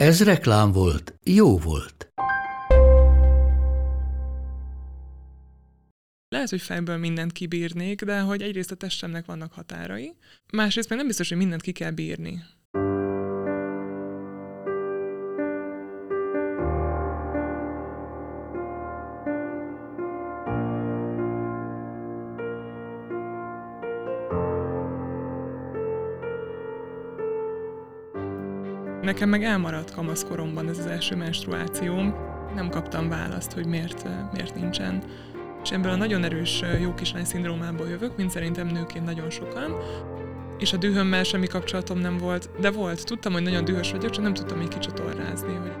Ez reklám volt, jó volt. Lehet, hogy fejből mindent kibírnék, de hogy egyrészt a testemnek vannak határai, másrészt meg nem biztos, hogy mindent ki kell bírni. Nekem meg elmaradt kamaszkoromban ez az első menstruációm. Nem kaptam választ, hogy miért, miért nincsen. És ebből a nagyon erős jó kislány szindrómából jövök, mint szerintem nőként nagyon sokan. És a dühömmel semmi kapcsolatom nem volt, de volt. Tudtam, hogy nagyon dühös vagyok, csak nem tudtam még kicsatornázni. Hogy...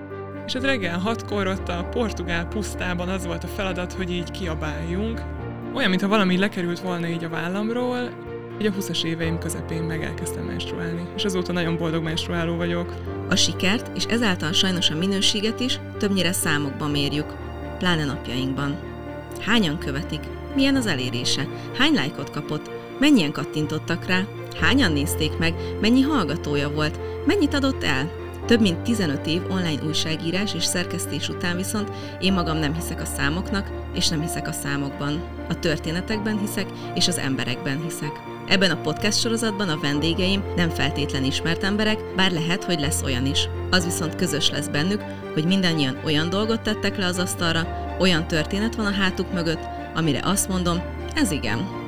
És hát reggel hatkor ott a portugál pusztában az volt a feladat, hogy így kiabáljunk. Olyan, mintha valami lekerült volna így a vállamról, így a 20-as éveim közepén meg elkezdtem menstruálni, és azóta nagyon boldog menstruáló vagyok. A sikert, és ezáltal sajnos a minőséget is többnyire számokban mérjük, pláne napjainkban. Hányan követik? Milyen az elérése? Hány lájkot kapott? Mennyien kattintottak rá? Hányan nézték meg? Mennyi hallgatója volt? Mennyit adott el? Több mint 15 év online újságírás és szerkesztés után viszont én magam nem hiszek a számoknak, és nem hiszek a számokban. A történetekben hiszek, és az emberekben hiszek. Ebben a podcast sorozatban a vendégeim nem feltétlen ismert emberek, bár lehet, hogy lesz olyan is. Az viszont közös lesz bennük, hogy mindannyian olyan dolgot tettek le az asztalra, olyan történet van a hátuk mögött, amire azt mondom, ez igen,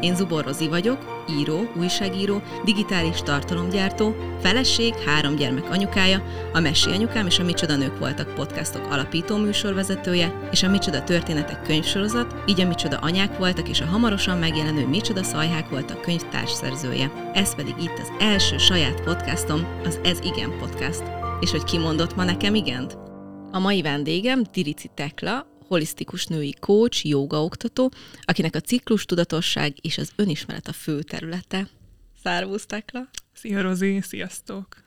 én Zubor Rozi vagyok, író, újságíró, digitális tartalomgyártó, feleség, három gyermek anyukája, a Messé anyukám és a Micsoda Nők voltak podcastok alapító műsorvezetője, és a Micsoda Történetek könyvsorozat, így a Micsoda Anyák voltak, és a hamarosan megjelenő Micsoda Szajhák voltak könyvtársszerzője. Ez pedig itt az első saját podcastom, az Ez Igen Podcast. És hogy kimondott ma nekem igent? A mai vendégem Tirici Tekla, holisztikus női coach, oktató, akinek a ciklus tudatosság és az önismeret a fő területe. Szárvusz Tekla! Szia Rozi, sziasztok!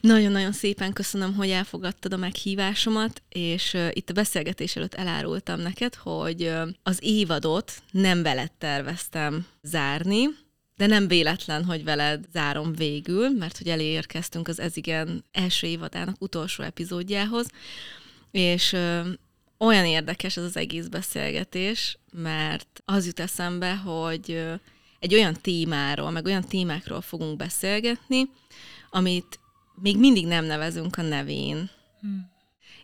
Nagyon-nagyon szépen köszönöm, hogy elfogadtad a meghívásomat, és itt a beszélgetés előtt elárultam neked, hogy az évadot nem veled terveztem zárni, de nem véletlen, hogy veled zárom végül, mert hogy elérkeztünk az Ez igen első évadának utolsó epizódjához, és olyan érdekes ez az egész beszélgetés, mert az jut eszembe, hogy egy olyan témáról, meg olyan témákról fogunk beszélgetni, amit még mindig nem nevezünk a nevén. Hmm.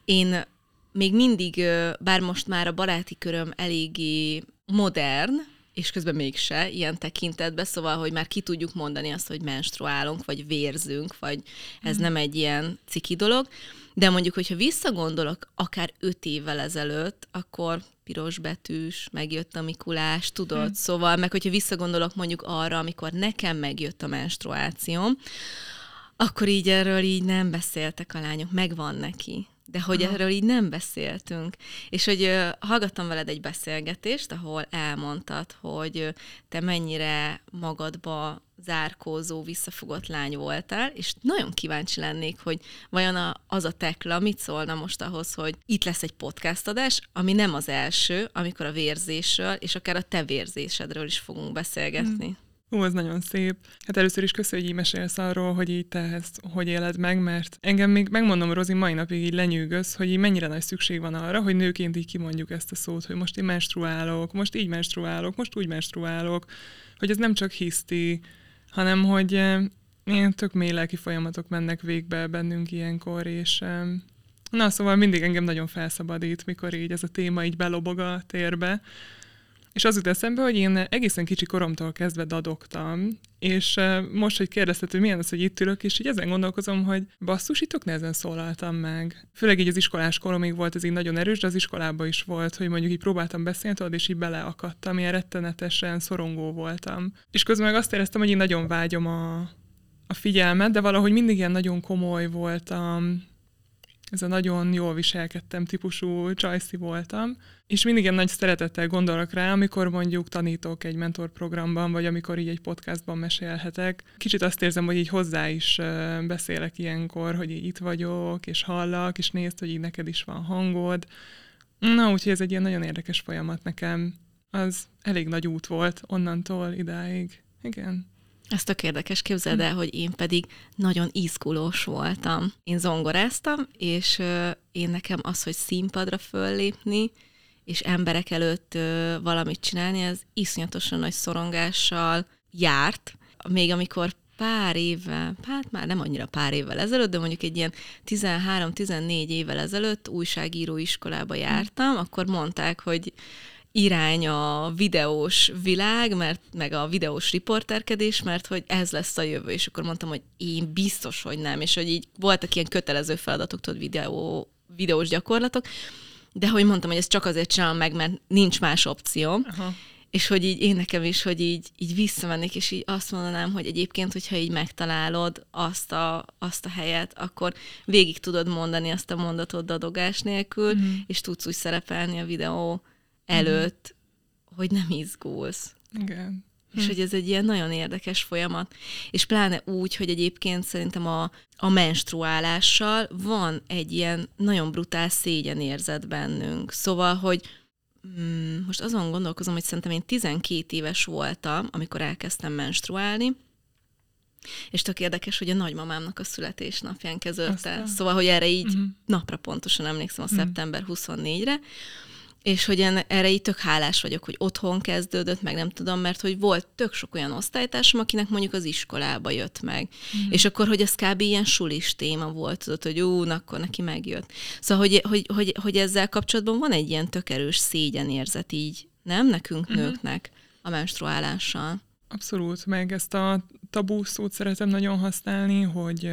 Én még mindig, bár most már a baráti köröm eléggé modern, és közben mégse ilyen tekintetben, szóval, hogy már ki tudjuk mondani azt, hogy menstruálunk, vagy vérzünk, vagy ez hmm. nem egy ilyen ciki dolog, de mondjuk, hogyha visszagondolok akár öt évvel ezelőtt, akkor piros betűs, megjött a Mikulás, tudod? Hmm. Szóval, meg hogyha visszagondolok mondjuk arra, amikor nekem megjött a menstruációm, akkor így erről így nem beszéltek a lányok, megvan neki de hogy Aha. erről így nem beszéltünk. És hogy uh, hallgattam veled egy beszélgetést, ahol elmondtad, hogy te mennyire magadba zárkózó, visszafogott lány voltál, és nagyon kíváncsi lennék, hogy vajon a, az a tekla mit szólna most ahhoz, hogy itt lesz egy podcast adás, ami nem az első, amikor a vérzésről, és akár a te vérzésedről is fogunk beszélgetni. Hmm. Ó, ez nagyon szép. Hát először is köszönjük, hogy így mesélsz arról, hogy így te ezt hogy éled meg, mert engem még megmondom, Rozi, mai napig így lenyűgöz, hogy így mennyire nagy szükség van arra, hogy nőként így kimondjuk ezt a szót, hogy most én menstruálok, most így menstruálok, most úgy menstruálok, hogy ez nem csak hiszti, hanem hogy eh, ilyen tök mély lelki folyamatok mennek végbe bennünk ilyenkor, és eh, na, szóval mindig engem nagyon felszabadít, mikor így ez a téma így belobog a térbe, és az jut eszembe, hogy én egészen kicsi koromtól kezdve dadogtam, és most, hogy kérdezted, hogy milyen az, hogy itt ülök, és így ezen gondolkozom, hogy basszus, itt nehezen szólaltam meg. Főleg így az iskolás koromig volt ez így nagyon erős, de az iskolában is volt, hogy mondjuk így próbáltam beszélni, tudod, és így beleakadtam, ilyen rettenetesen szorongó voltam. És közben meg azt éreztem, hogy én nagyon vágyom a, a figyelmet, de valahogy mindig ilyen nagyon komoly voltam, ez a nagyon jól viselkedtem típusú csajszi voltam, és mindig ilyen nagy szeretettel gondolok rá, amikor mondjuk tanítok egy mentorprogramban, vagy amikor így egy podcastban mesélhetek. Kicsit azt érzem, hogy így hozzá is beszélek ilyenkor, hogy így itt vagyok, és hallak, és nézd, hogy így neked is van hangod. Na, úgyhogy ez egy ilyen nagyon érdekes folyamat nekem. Az elég nagy út volt onnantól idáig. Igen. Ez tök érdekes, képzeld el, hogy én pedig nagyon izgulós voltam. Én zongoráztam, és én nekem az, hogy színpadra föllépni, és emberek előtt valamit csinálni, ez iszonyatosan nagy szorongással járt. Még amikor pár évvel, hát már nem annyira pár évvel ezelőtt, de mondjuk egy ilyen 13-14 évvel ezelőtt újságíró iskolába jártam, akkor mondták, hogy irány a videós világ, mert meg a videós riporterkedés, mert hogy ez lesz a jövő, és akkor mondtam, hogy én biztos, hogy nem, és hogy így voltak ilyen kötelező feladatok, tudod, videó, videós gyakorlatok, de hogy mondtam, hogy ezt csak azért csinálom meg, mert nincs más opció. Aha. És hogy így én nekem is, hogy így, így visszamennék, és így azt mondanám, hogy egyébként, hogyha így megtalálod azt a, azt a helyet, akkor végig tudod mondani azt a mondatot dadogás nélkül, mm. és tudsz úgy szerepelni a videó előtt, mm. hogy nem izgulsz. Igen. És hogy ez egy ilyen nagyon érdekes folyamat. És pláne úgy, hogy egyébként szerintem a, a menstruálással van egy ilyen nagyon brutál szégyenérzet bennünk. Szóval, hogy mm, most azon gondolkozom, hogy szerintem én 12 éves voltam, amikor elkezdtem menstruálni, és tök érdekes, hogy a nagymamámnak a születésnapján kezdődött el. Szóval, hogy erre így uh-huh. napra pontosan emlékszem, a uh-huh. szeptember 24-re, és hogy erre így tök hálás vagyok, hogy otthon kezdődött, meg nem tudom, mert hogy volt tök sok olyan osztálytársam, akinek mondjuk az iskolába jött meg. Mm. És akkor, hogy ez kb. ilyen sulis téma volt, tudod, hogy ú, akkor neki megjött. Szóval, hogy, hogy, hogy, hogy ezzel kapcsolatban van egy ilyen tök erős szégyenérzet így, nem nekünk, mm. nőknek a menstruálással. Abszolút, meg ezt a tabú szót szeretem nagyon használni, hogy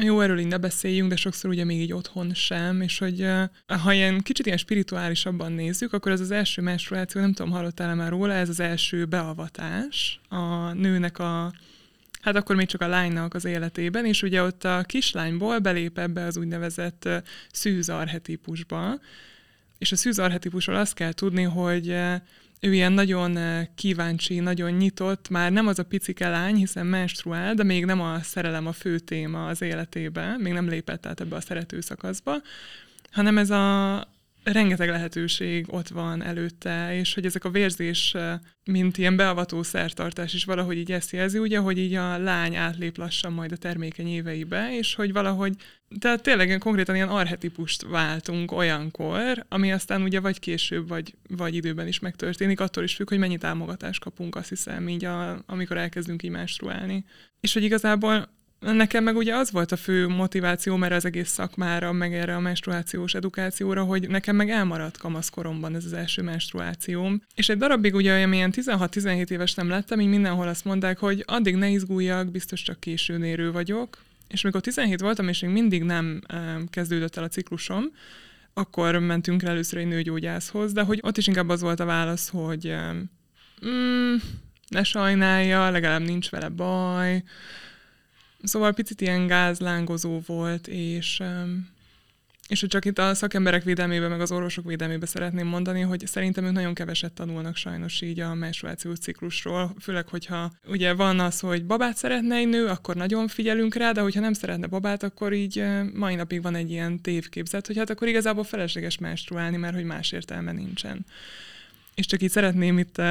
jó, erről így ne beszéljünk, de sokszor ugye még így otthon sem, és hogy ha ilyen kicsit ilyen spirituálisabban nézzük, akkor ez az első menstruáció, nem tudom, hallottál már róla, ez az első beavatás a nőnek a hát akkor még csak a lánynak az életében, és ugye ott a kislányból belép ebbe az úgynevezett szűz arhetipusba, és a szűz arhetipusról azt kell tudni, hogy ő ilyen nagyon eh, kíváncsi, nagyon nyitott, már nem az a picike lány, hiszen menstruál, de még nem a szerelem a fő téma az életében, még nem lépett át ebbe a szerető szakaszba, hanem ez a, rengeteg lehetőség ott van előtte, és hogy ezek a vérzés, mint ilyen beavató szertartás is valahogy így ezt jelzi, ugye, hogy így a lány átlép lassan majd a termékeny éveibe, és hogy valahogy, tehát tényleg konkrétan ilyen arhetipust váltunk olyankor, ami aztán ugye vagy később, vagy, vagy időben is megtörténik, attól is függ, hogy mennyi támogatást kapunk, azt hiszem, így a, amikor elkezdünk így menstruálni. És hogy igazából Nekem meg ugye az volt a fő motiváció, mert az egész szakmára, meg erre a menstruációs edukációra, hogy nekem meg elmaradt kamaszkoromban ez az első menstruációm. És egy darabig ugye olyan 16-17 éves nem lettem, így mindenhol azt mondták, hogy addig ne izguljak, biztos csak későn érő vagyok. És mikor 17 voltam, és még mindig nem kezdődött el a ciklusom, akkor mentünk el először egy nőgyógyászhoz, de hogy ott is inkább az volt a válasz, hogy mm, ne sajnálja, legalább nincs vele baj, Szóval picit ilyen gázlángozó volt, és, és hogy csak itt a szakemberek védelmébe, meg az orvosok védelmébe szeretném mondani, hogy szerintem ők nagyon keveset tanulnak sajnos így a menstruációs ciklusról, főleg, hogyha ugye van az, hogy babát szeretne egy nő, akkor nagyon figyelünk rá, de hogyha nem szeretne babát, akkor így mai napig van egy ilyen tévképzet, hogy hát akkor igazából felesleges menstruálni, mert hogy más értelme nincsen. És csak így szeretném itt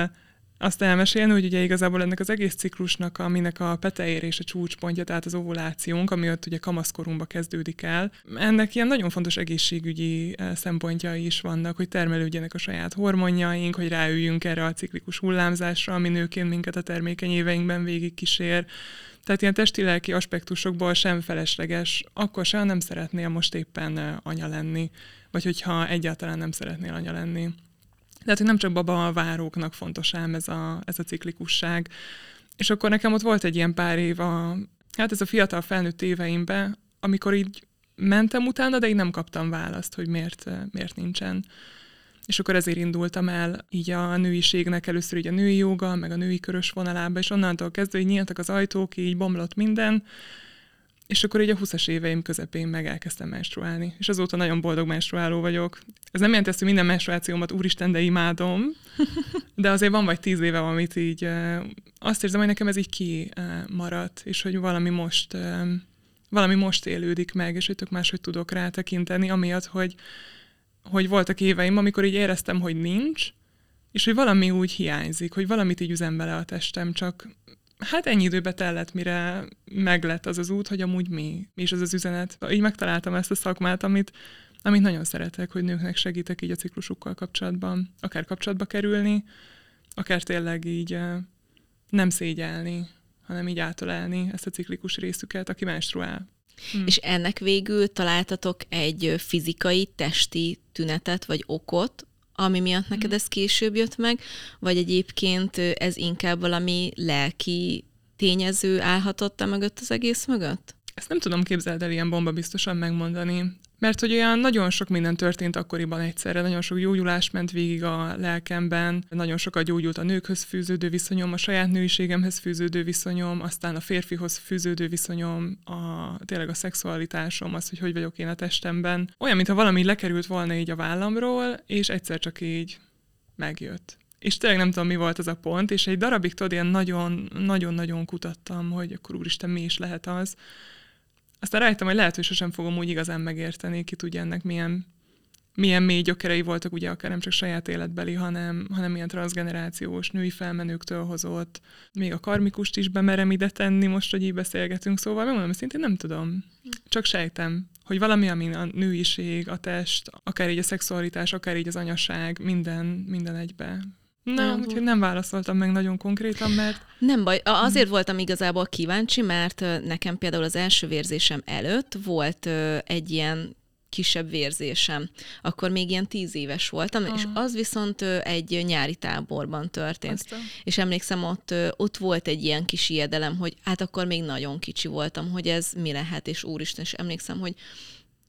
azt elmesélni, hogy ugye igazából ennek az egész ciklusnak, aminek a és a csúcspontja, tehát az ovulációnk, ami ott ugye kamaszkorunkba kezdődik el, ennek ilyen nagyon fontos egészségügyi eh, szempontjai is vannak, hogy termelődjenek a saját hormonjaink, hogy ráüljünk erre a ciklikus hullámzásra, ami nőként minket a termékeny éveinkben végig kísér. Tehát ilyen testi-lelki aspektusokból sem felesleges, akkor sem nem szeretnél most éppen eh, anya lenni, vagy hogyha egyáltalán nem szeretnél anya lenni. Tehát, hogy nem csak baba a váróknak fontos ám ez a, ez a ciklikusság. És akkor nekem ott volt egy ilyen pár év, a, hát ez a fiatal felnőtt éveimben, amikor így mentem utána, de így nem kaptam választ, hogy miért, miért nincsen. És akkor ezért indultam el így a nőiségnek először így a női joga, meg a női körös vonalába, és onnantól kezdve így nyíltak az ajtók, így bomlott minden, és akkor így a 20-as éveim közepén meg elkezdtem menstruálni, és azóta nagyon boldog menstruáló vagyok. Ez nem jelenti azt, hogy minden menstruációmat úristen, de imádom, de azért van vagy tíz éve, amit így azt érzem, hogy nekem ez így kimaradt, és hogy valami most valami most élődik meg, és hogy tök máshogy tudok rá tekinteni, amiatt, hogy, hogy voltak éveim, amikor így éreztem, hogy nincs, és hogy valami úgy hiányzik, hogy valamit így üzem bele a testem, csak hát ennyi időbe tellett, mire meglett az az út, hogy amúgy mi, mi is az az üzenet. Így megtaláltam ezt a szakmát, amit, amit nagyon szeretek, hogy nőknek segítek így a ciklusukkal kapcsolatban, akár kapcsolatba kerülni, akár tényleg így nem szégyelni, hanem így átölelni ezt a ciklikus részüket, aki menstruál. Hm. És ennek végül találtatok egy fizikai, testi tünetet vagy okot, ami miatt neked ez később jött meg, vagy egyébként ez inkább valami lelki tényező állhatott mögött az egész mögött? Ezt nem tudom képzeld el ilyen bomba biztosan megmondani. Mert hogy olyan nagyon sok minden történt akkoriban egyszerre, nagyon sok gyógyulás ment végig a lelkemben, nagyon sokat gyógyult a nőkhöz fűződő viszonyom, a saját nőiségemhez fűződő viszonyom, aztán a férfihoz fűződő viszonyom, a, tényleg a szexualitásom, az, hogy hogy vagyok én a testemben. Olyan, mintha valami lekerült volna így a vállamról, és egyszer csak így megjött. És tényleg nem tudom, mi volt az a pont, és egy darabig tudod, ilyen nagyon-nagyon kutattam, hogy akkor úristen, mi is lehet az, aztán rájöttem, hogy lehet, hogy sosem fogom úgy igazán megérteni, ki tudja ennek milyen, milyen mély gyökerei voltak, ugye akár nem csak saját életbeli, hanem, hanem ilyen transgenerációs, női felmenőktől hozott. Még a karmikust is bemerem ide tenni, most, hogy így beszélgetünk, szóval megmondom, szintén nem tudom. Csak sejtem, hogy valami, ami a nőiség, a test, akár így a szexualitás, akár így az anyaság, minden, minden egybe nem, úgyhogy nem válaszoltam meg nagyon konkrétan, mert... Nem baj, azért hmm. voltam igazából kíváncsi, mert nekem például az első vérzésem előtt volt egy ilyen kisebb vérzésem. Akkor még ilyen tíz éves voltam, uh-huh. és az viszont egy nyári táborban történt. Aztán. És emlékszem, ott, ott volt egy ilyen kis ijedelem, hogy hát akkor még nagyon kicsi voltam, hogy ez mi lehet, és úristen, és emlékszem, hogy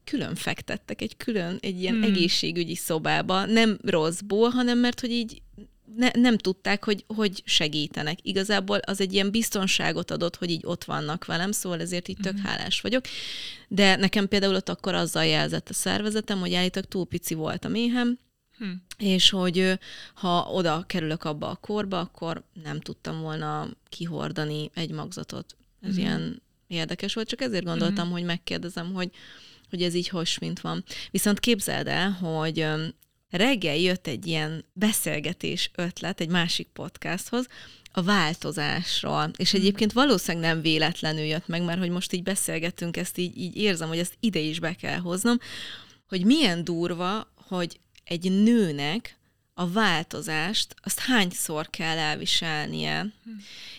külön fektettek egy külön, egy ilyen hmm. egészségügyi szobába, nem rosszból, hanem mert hogy így ne, nem tudták, hogy, hogy segítenek. Igazából az egy ilyen biztonságot adott, hogy így ott vannak velem, szóval ezért így tök mm. hálás vagyok. De nekem például ott akkor azzal jelzett a szervezetem, hogy állítok túl pici volt a méhem, hm. és hogy ha oda kerülök abba a korba, akkor nem tudtam volna kihordani egy magzatot. Ez mm. ilyen érdekes volt, csak ezért gondoltam, mm. hogy megkérdezem, hogy, hogy ez így hos, mint van. Viszont képzeld el, hogy reggel jött egy ilyen beszélgetés ötlet egy másik podcasthoz, a változásról. És hmm. egyébként valószínűleg nem véletlenül jött meg, mert hogy most így beszélgetünk, ezt így, így érzem, hogy ezt ide is be kell hoznom, hogy milyen durva, hogy egy nőnek a változást, azt hányszor kell elviselnie. Hm.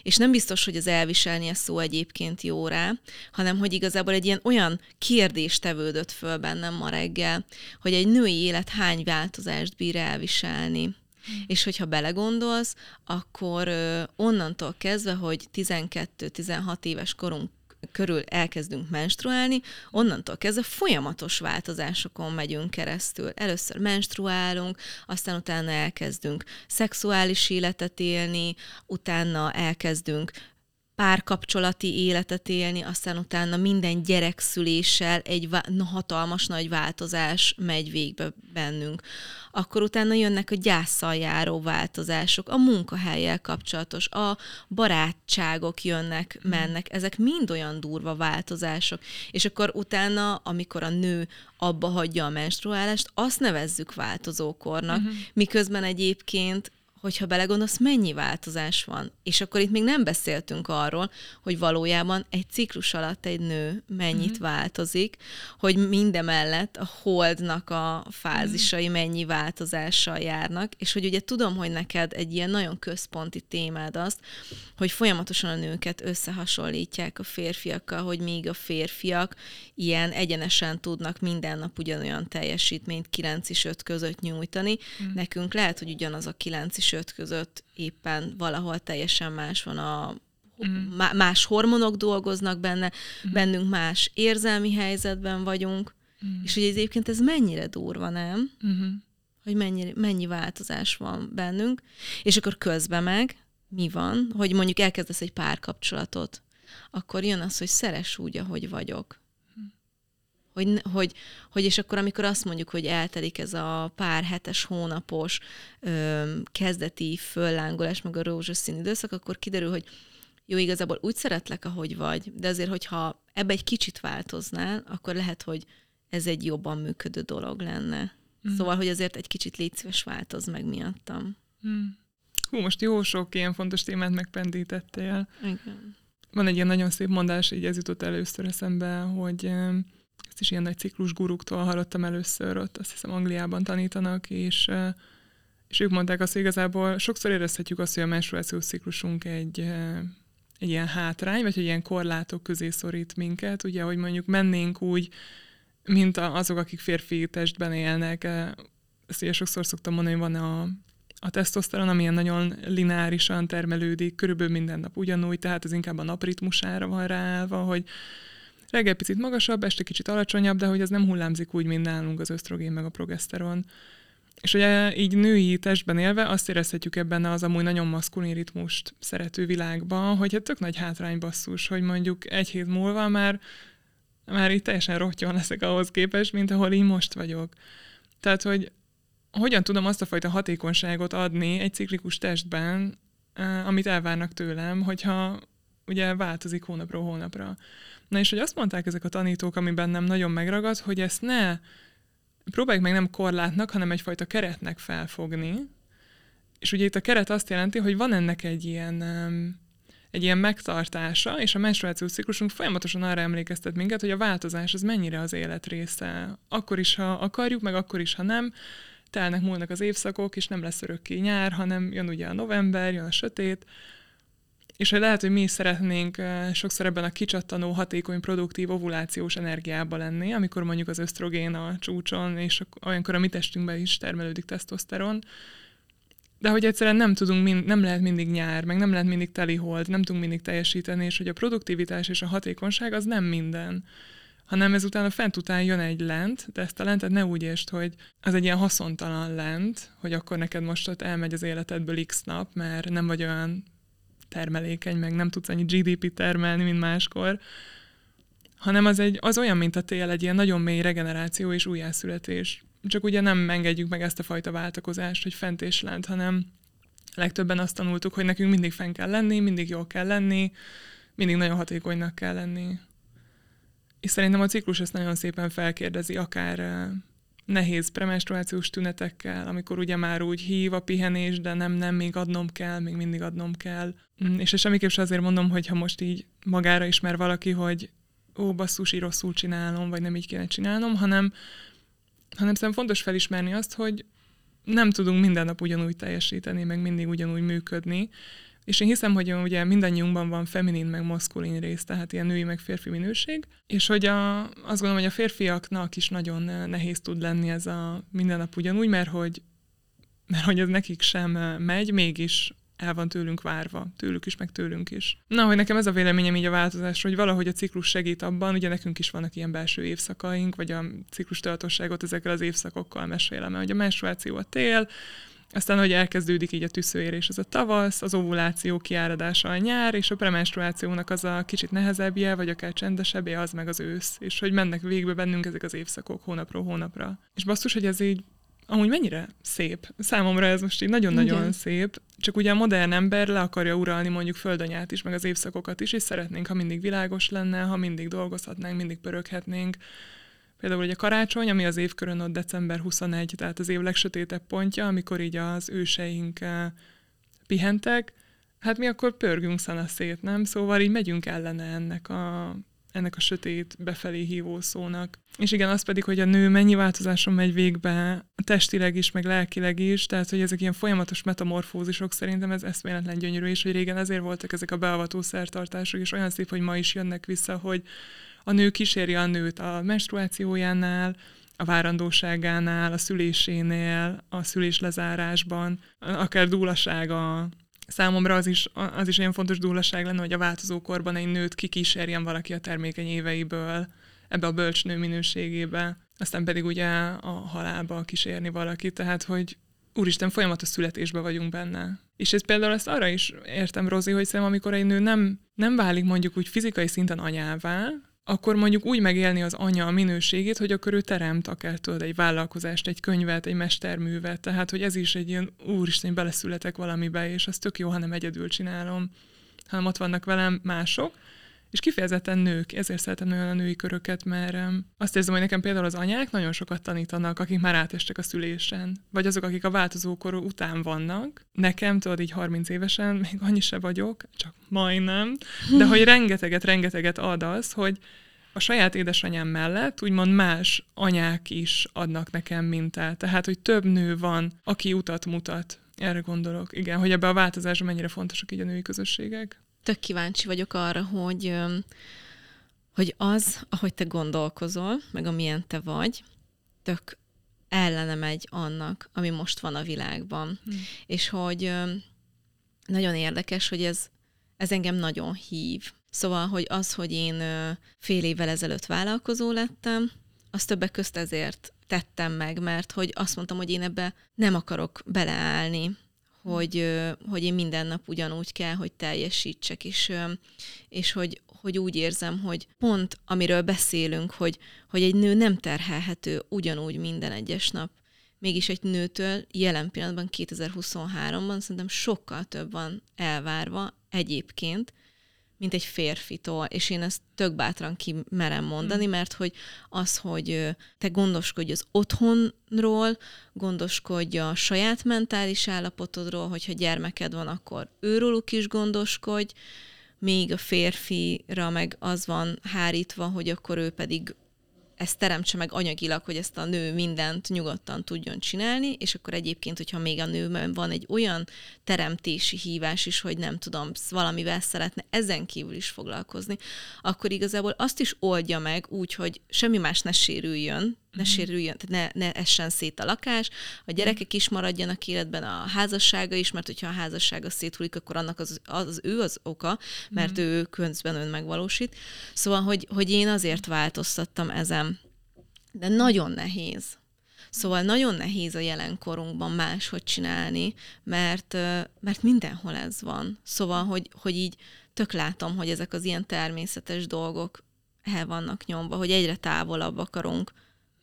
És nem biztos, hogy az elviselnie szó egyébként jó rá, hanem hogy igazából egy ilyen olyan kérdés tevődött föl bennem ma reggel, hogy egy női élet hány változást bír elviselni. Hm. És hogyha belegondolsz, akkor ö, onnantól kezdve, hogy 12-16 éves korunk körül elkezdünk menstruálni, onnantól kezdve folyamatos változásokon megyünk keresztül. Először menstruálunk, aztán utána elkezdünk szexuális életet élni, utána elkezdünk párkapcsolati életet élni, aztán utána minden gyerekszüléssel egy hatalmas nagy változás megy végbe bennünk. Akkor utána jönnek a gyászsal járó változások, a munkahelyel kapcsolatos, a barátságok jönnek, mennek, ezek mind olyan durva változások. És akkor utána, amikor a nő abba hagyja a menstruálást, azt nevezzük változókornak, uh-huh. miközben egyébként hogyha belegondolsz, mennyi változás van. És akkor itt még nem beszéltünk arról, hogy valójában egy ciklus alatt egy nő mennyit mm-hmm. változik, hogy mindemellett a holdnak a fázisai mm-hmm. mennyi változással járnak, és hogy ugye tudom, hogy neked egy ilyen nagyon központi témád azt, hogy folyamatosan a nőket összehasonlítják a férfiakkal, hogy még a férfiak ilyen egyenesen tudnak minden nap ugyanolyan teljesítményt 9 és 5 között nyújtani. Mm. Nekünk lehet, hogy ugyanaz a 9 és 5 között éppen valahol teljesen más van a mm. más hormonok dolgoznak benne, mm. bennünk más érzelmi helyzetben vagyunk, mm. és hogy egyébként ez mennyire durva, nem? Mm-hmm. Hogy mennyi, mennyi változás van bennünk, és akkor közben meg mi van, hogy mondjuk elkezdesz egy párkapcsolatot, akkor jön az, hogy szeres úgy, ahogy vagyok. Hogy, hogy, hogy és akkor, amikor azt mondjuk, hogy eltelik ez a pár hetes, hónapos ö, kezdeti föllángolás, meg a rózsaszín időszak, akkor kiderül, hogy jó, igazából úgy szeretlek, ahogy vagy, de azért, hogyha ebbe egy kicsit változnál, akkor lehet, hogy ez egy jobban működő dolog lenne. Mm. Szóval, hogy azért egy kicsit légy szíves változ meg miattam. Mm. Hú, most jó sok ilyen fontos témát megpendítettél. Igen. Van egy ilyen nagyon szép mondás, így ez jutott először eszembe, hogy ezt is ilyen nagy ciklus guruktól hallottam először, ott azt hiszem Angliában tanítanak, és, és ők mondták azt, hogy igazából sokszor érezhetjük azt, hogy a menstruációs ciklusunk egy, egy ilyen hátrány, vagy egy ilyen korlátok közé szorít minket, ugye, hogy mondjuk mennénk úgy, mint azok, akik férfi testben élnek. Ezt ugye sokszor szoktam mondani, hogy van a, a tesztoszteron, ami ilyen nagyon lineárisan termelődik, körülbelül minden nap ugyanúgy, tehát ez inkább a napritmusára van ráállva, hogy reggel picit magasabb, este kicsit alacsonyabb, de hogy ez nem hullámzik úgy, mint nálunk az ösztrogén meg a progeszteron. És ugye így női testben élve azt érezhetjük ebben az amúgy nagyon maszkulin ritmust szerető világban, hogy hát tök nagy hátrány basszus, hogy mondjuk egy hét múlva már, már így teljesen rottyon leszek ahhoz képest, mint ahol így most vagyok. Tehát, hogy hogyan tudom azt a fajta hatékonyságot adni egy ciklikus testben, eh, amit elvárnak tőlem, hogyha ugye változik hónapról hónapra. Na és hogy azt mondták ezek a tanítók, ami bennem nagyon megragad, hogy ezt ne próbáljuk meg nem korlátnak, hanem egyfajta keretnek felfogni. És ugye itt a keret azt jelenti, hogy van ennek egy ilyen, egy ilyen megtartása, és a menstruációs ciklusunk folyamatosan arra emlékeztet minket, hogy a változás az mennyire az élet része. Akkor is, ha akarjuk, meg akkor is, ha nem, telnek múlnak az évszakok, és nem lesz örökké nyár, hanem jön ugye a november, jön a sötét, és hogy lehet, hogy mi is szeretnénk sokszor ebben a kicsattanó, hatékony, produktív ovulációs energiában lenni, amikor mondjuk az ösztrogén a csúcson, és olyankor a mi testünkben is termelődik tesztoszteron, de hogy egyszerűen nem tudunk, nem lehet mindig nyár, meg nem lehet mindig teli hold, nem tudunk mindig teljesíteni, és hogy a produktivitás és a hatékonyság az nem minden. Hanem ezután a fent után jön egy lent, de ezt a lentet ne úgy értsd, hogy az egy ilyen haszontalan lent, hogy akkor neked most ott elmegy az életedből x nap, mert nem vagy olyan termelékeny, meg nem tudsz annyi GDP termelni, mint máskor, hanem az, egy, az olyan, mint a tél, egy ilyen nagyon mély regeneráció és újjászületés. Csak ugye nem engedjük meg ezt a fajta váltakozást, hogy fent és lent, hanem legtöbben azt tanultuk, hogy nekünk mindig fenn kell lenni, mindig jól kell lenni, mindig nagyon hatékonynak kell lenni. És szerintem a ciklus ezt nagyon szépen felkérdezi, akár nehéz premenstruációs tünetekkel, amikor ugye már úgy hív a pihenés, de nem, nem, még adnom kell, még mindig adnom kell. Mm, és semmiképp sem azért mondom, hogy ha most így magára ismer valaki, hogy ó, basszus, így rosszul csinálom, vagy nem így kéne csinálnom, hanem, hanem szerintem fontos felismerni azt, hogy nem tudunk minden nap ugyanúgy teljesíteni, meg mindig ugyanúgy működni, és én hiszem, hogy ugye mindannyiunkban van feminin meg maszkulin rész, tehát ilyen női meg férfi minőség, és hogy a, azt gondolom, hogy a férfiaknak is nagyon nehéz tud lenni ez a minden nap ugyanúgy, mert hogy, mert hogy ez nekik sem megy, mégis el van tőlünk várva, tőlük is, meg tőlünk is. Na, hogy nekem ez a véleményem így a változásról, hogy valahogy a ciklus segít abban, ugye nekünk is vannak ilyen belső évszakaink, vagy a ciklus tudatosságot ezekkel az évszakokkal mesélem, hogy a menstruáció a tél, aztán, hogy elkezdődik így a tüszőérés, az a tavasz, az ovuláció kiáradása a nyár, és a premenstruációnak az a kicsit nehezebbje, vagy akár csendesebbje, az meg az ősz. És hogy mennek végbe bennünk ezek az évszakok hónapról hónapra. És basszus, hogy ez így amúgy mennyire szép. Számomra ez most így nagyon-nagyon Igen. szép, csak ugye a modern ember le akarja uralni mondjuk földanyát is, meg az évszakokat is, és szeretnénk, ha mindig világos lenne, ha mindig dolgozhatnánk, mindig pöröghetnénk, Például ugye karácsony, ami az évkörön ott december 21, tehát az év legsötétebb pontja, amikor így az őseink eh, pihentek, hát mi akkor pörgünk szét, nem? Szóval így megyünk ellene ennek a, ennek a sötét befelé hívó szónak. És igen, az pedig, hogy a nő mennyi változáson megy végbe, testileg is, meg lelkileg is, tehát hogy ezek ilyen folyamatos metamorfózisok szerintem ez eszméletlen gyönyörű, és hogy régen ezért voltak ezek a beavató szertartások, és olyan szép, hogy ma is jönnek vissza, hogy a nő kíséri a nőt a menstruációjánál, a várandóságánál, a szülésénél, a szülés lezárásban, akár dúlasága. Számomra az is, az is olyan fontos dúlaság lenne, hogy a változókorban egy nőt kikísérjen valaki a termékeny éveiből ebbe a bölcsnő minőségébe, aztán pedig ugye a halálba kísérni valaki, tehát hogy úristen, folyamatos születésben vagyunk benne. És ez például ezt arra is értem, Rozi, hogy szerintem amikor egy nő nem, nem válik mondjuk úgy fizikai szinten anyává, akkor mondjuk úgy megélni az anya a minőségét, hogy akkor ő teremt akár tudod egy vállalkozást, egy könyvet, egy mesterművet, tehát hogy ez is egy ilyen úristen, beleszületek valamibe, és az tök jó, ha nem egyedül csinálom, hanem ott vannak velem mások, és kifejezetten nők, ezért szeretem nagyon a női köröket, mert azt érzem, hogy nekem például az anyák nagyon sokat tanítanak, akik már átestek a szülésen, vagy azok, akik a változókor után vannak. Nekem, tudod, így 30 évesen, még annyi se vagyok, csak majdnem, de hogy rengeteget, rengeteget ad az, hogy a saját édesanyám mellett úgymond más anyák is adnak nekem mintát. Tehát, hogy több nő van, aki utat mutat. Erre gondolok. Igen, hogy ebbe a változásban mennyire fontosak így a női közösségek tök kíváncsi vagyok arra, hogy, hogy az, ahogy te gondolkozol, meg amilyen te vagy, tök ellene megy annak, ami most van a világban. Hmm. És hogy nagyon érdekes, hogy ez, ez engem nagyon hív. Szóval, hogy az, hogy én fél évvel ezelőtt vállalkozó lettem, az többek közt ezért tettem meg, mert hogy azt mondtam, hogy én ebbe nem akarok beleállni, hogy, hogy én minden nap ugyanúgy kell, hogy teljesítsek, és, és hogy, hogy úgy érzem, hogy pont amiről beszélünk, hogy, hogy egy nő nem terhelhető ugyanúgy minden egyes nap. Mégis egy nőtől jelen pillanatban 2023-ban szerintem sokkal több van elvárva egyébként, mint egy férfitól, és én ezt tök bátran ki merem mondani, mm. mert hogy az, hogy te gondoskodj az otthonról, gondoskodj a saját mentális állapotodról, hogyha gyermeked van, akkor őróluk is gondoskodj, még a férfira meg az van hárítva, hogy akkor ő pedig ezt teremtse meg anyagilag, hogy ezt a nő mindent nyugodtan tudjon csinálni, és akkor egyébként, hogyha még a nőben van egy olyan teremtési hívás is, hogy nem tudom, valamivel szeretne ezen kívül is foglalkozni, akkor igazából azt is oldja meg úgy, hogy semmi más ne sérüljön, ne mhm. sérüljön, ne, ne essen szét a lakás, a gyerekek is maradjanak életben, a házassága is, mert hogyha a házassága széthullik, akkor annak az, az, az ő az oka, mert mm. ő közben ön megvalósít. Szóval, hogy, hogy én azért változtattam ezen. De nagyon nehéz. Szóval nagyon nehéz a jelenkorunkban máshogy csinálni, mert, mert mindenhol ez van. Szóval, hogy, hogy így tök látom, hogy ezek az ilyen természetes dolgok el vannak nyomva, hogy egyre távolabb akarunk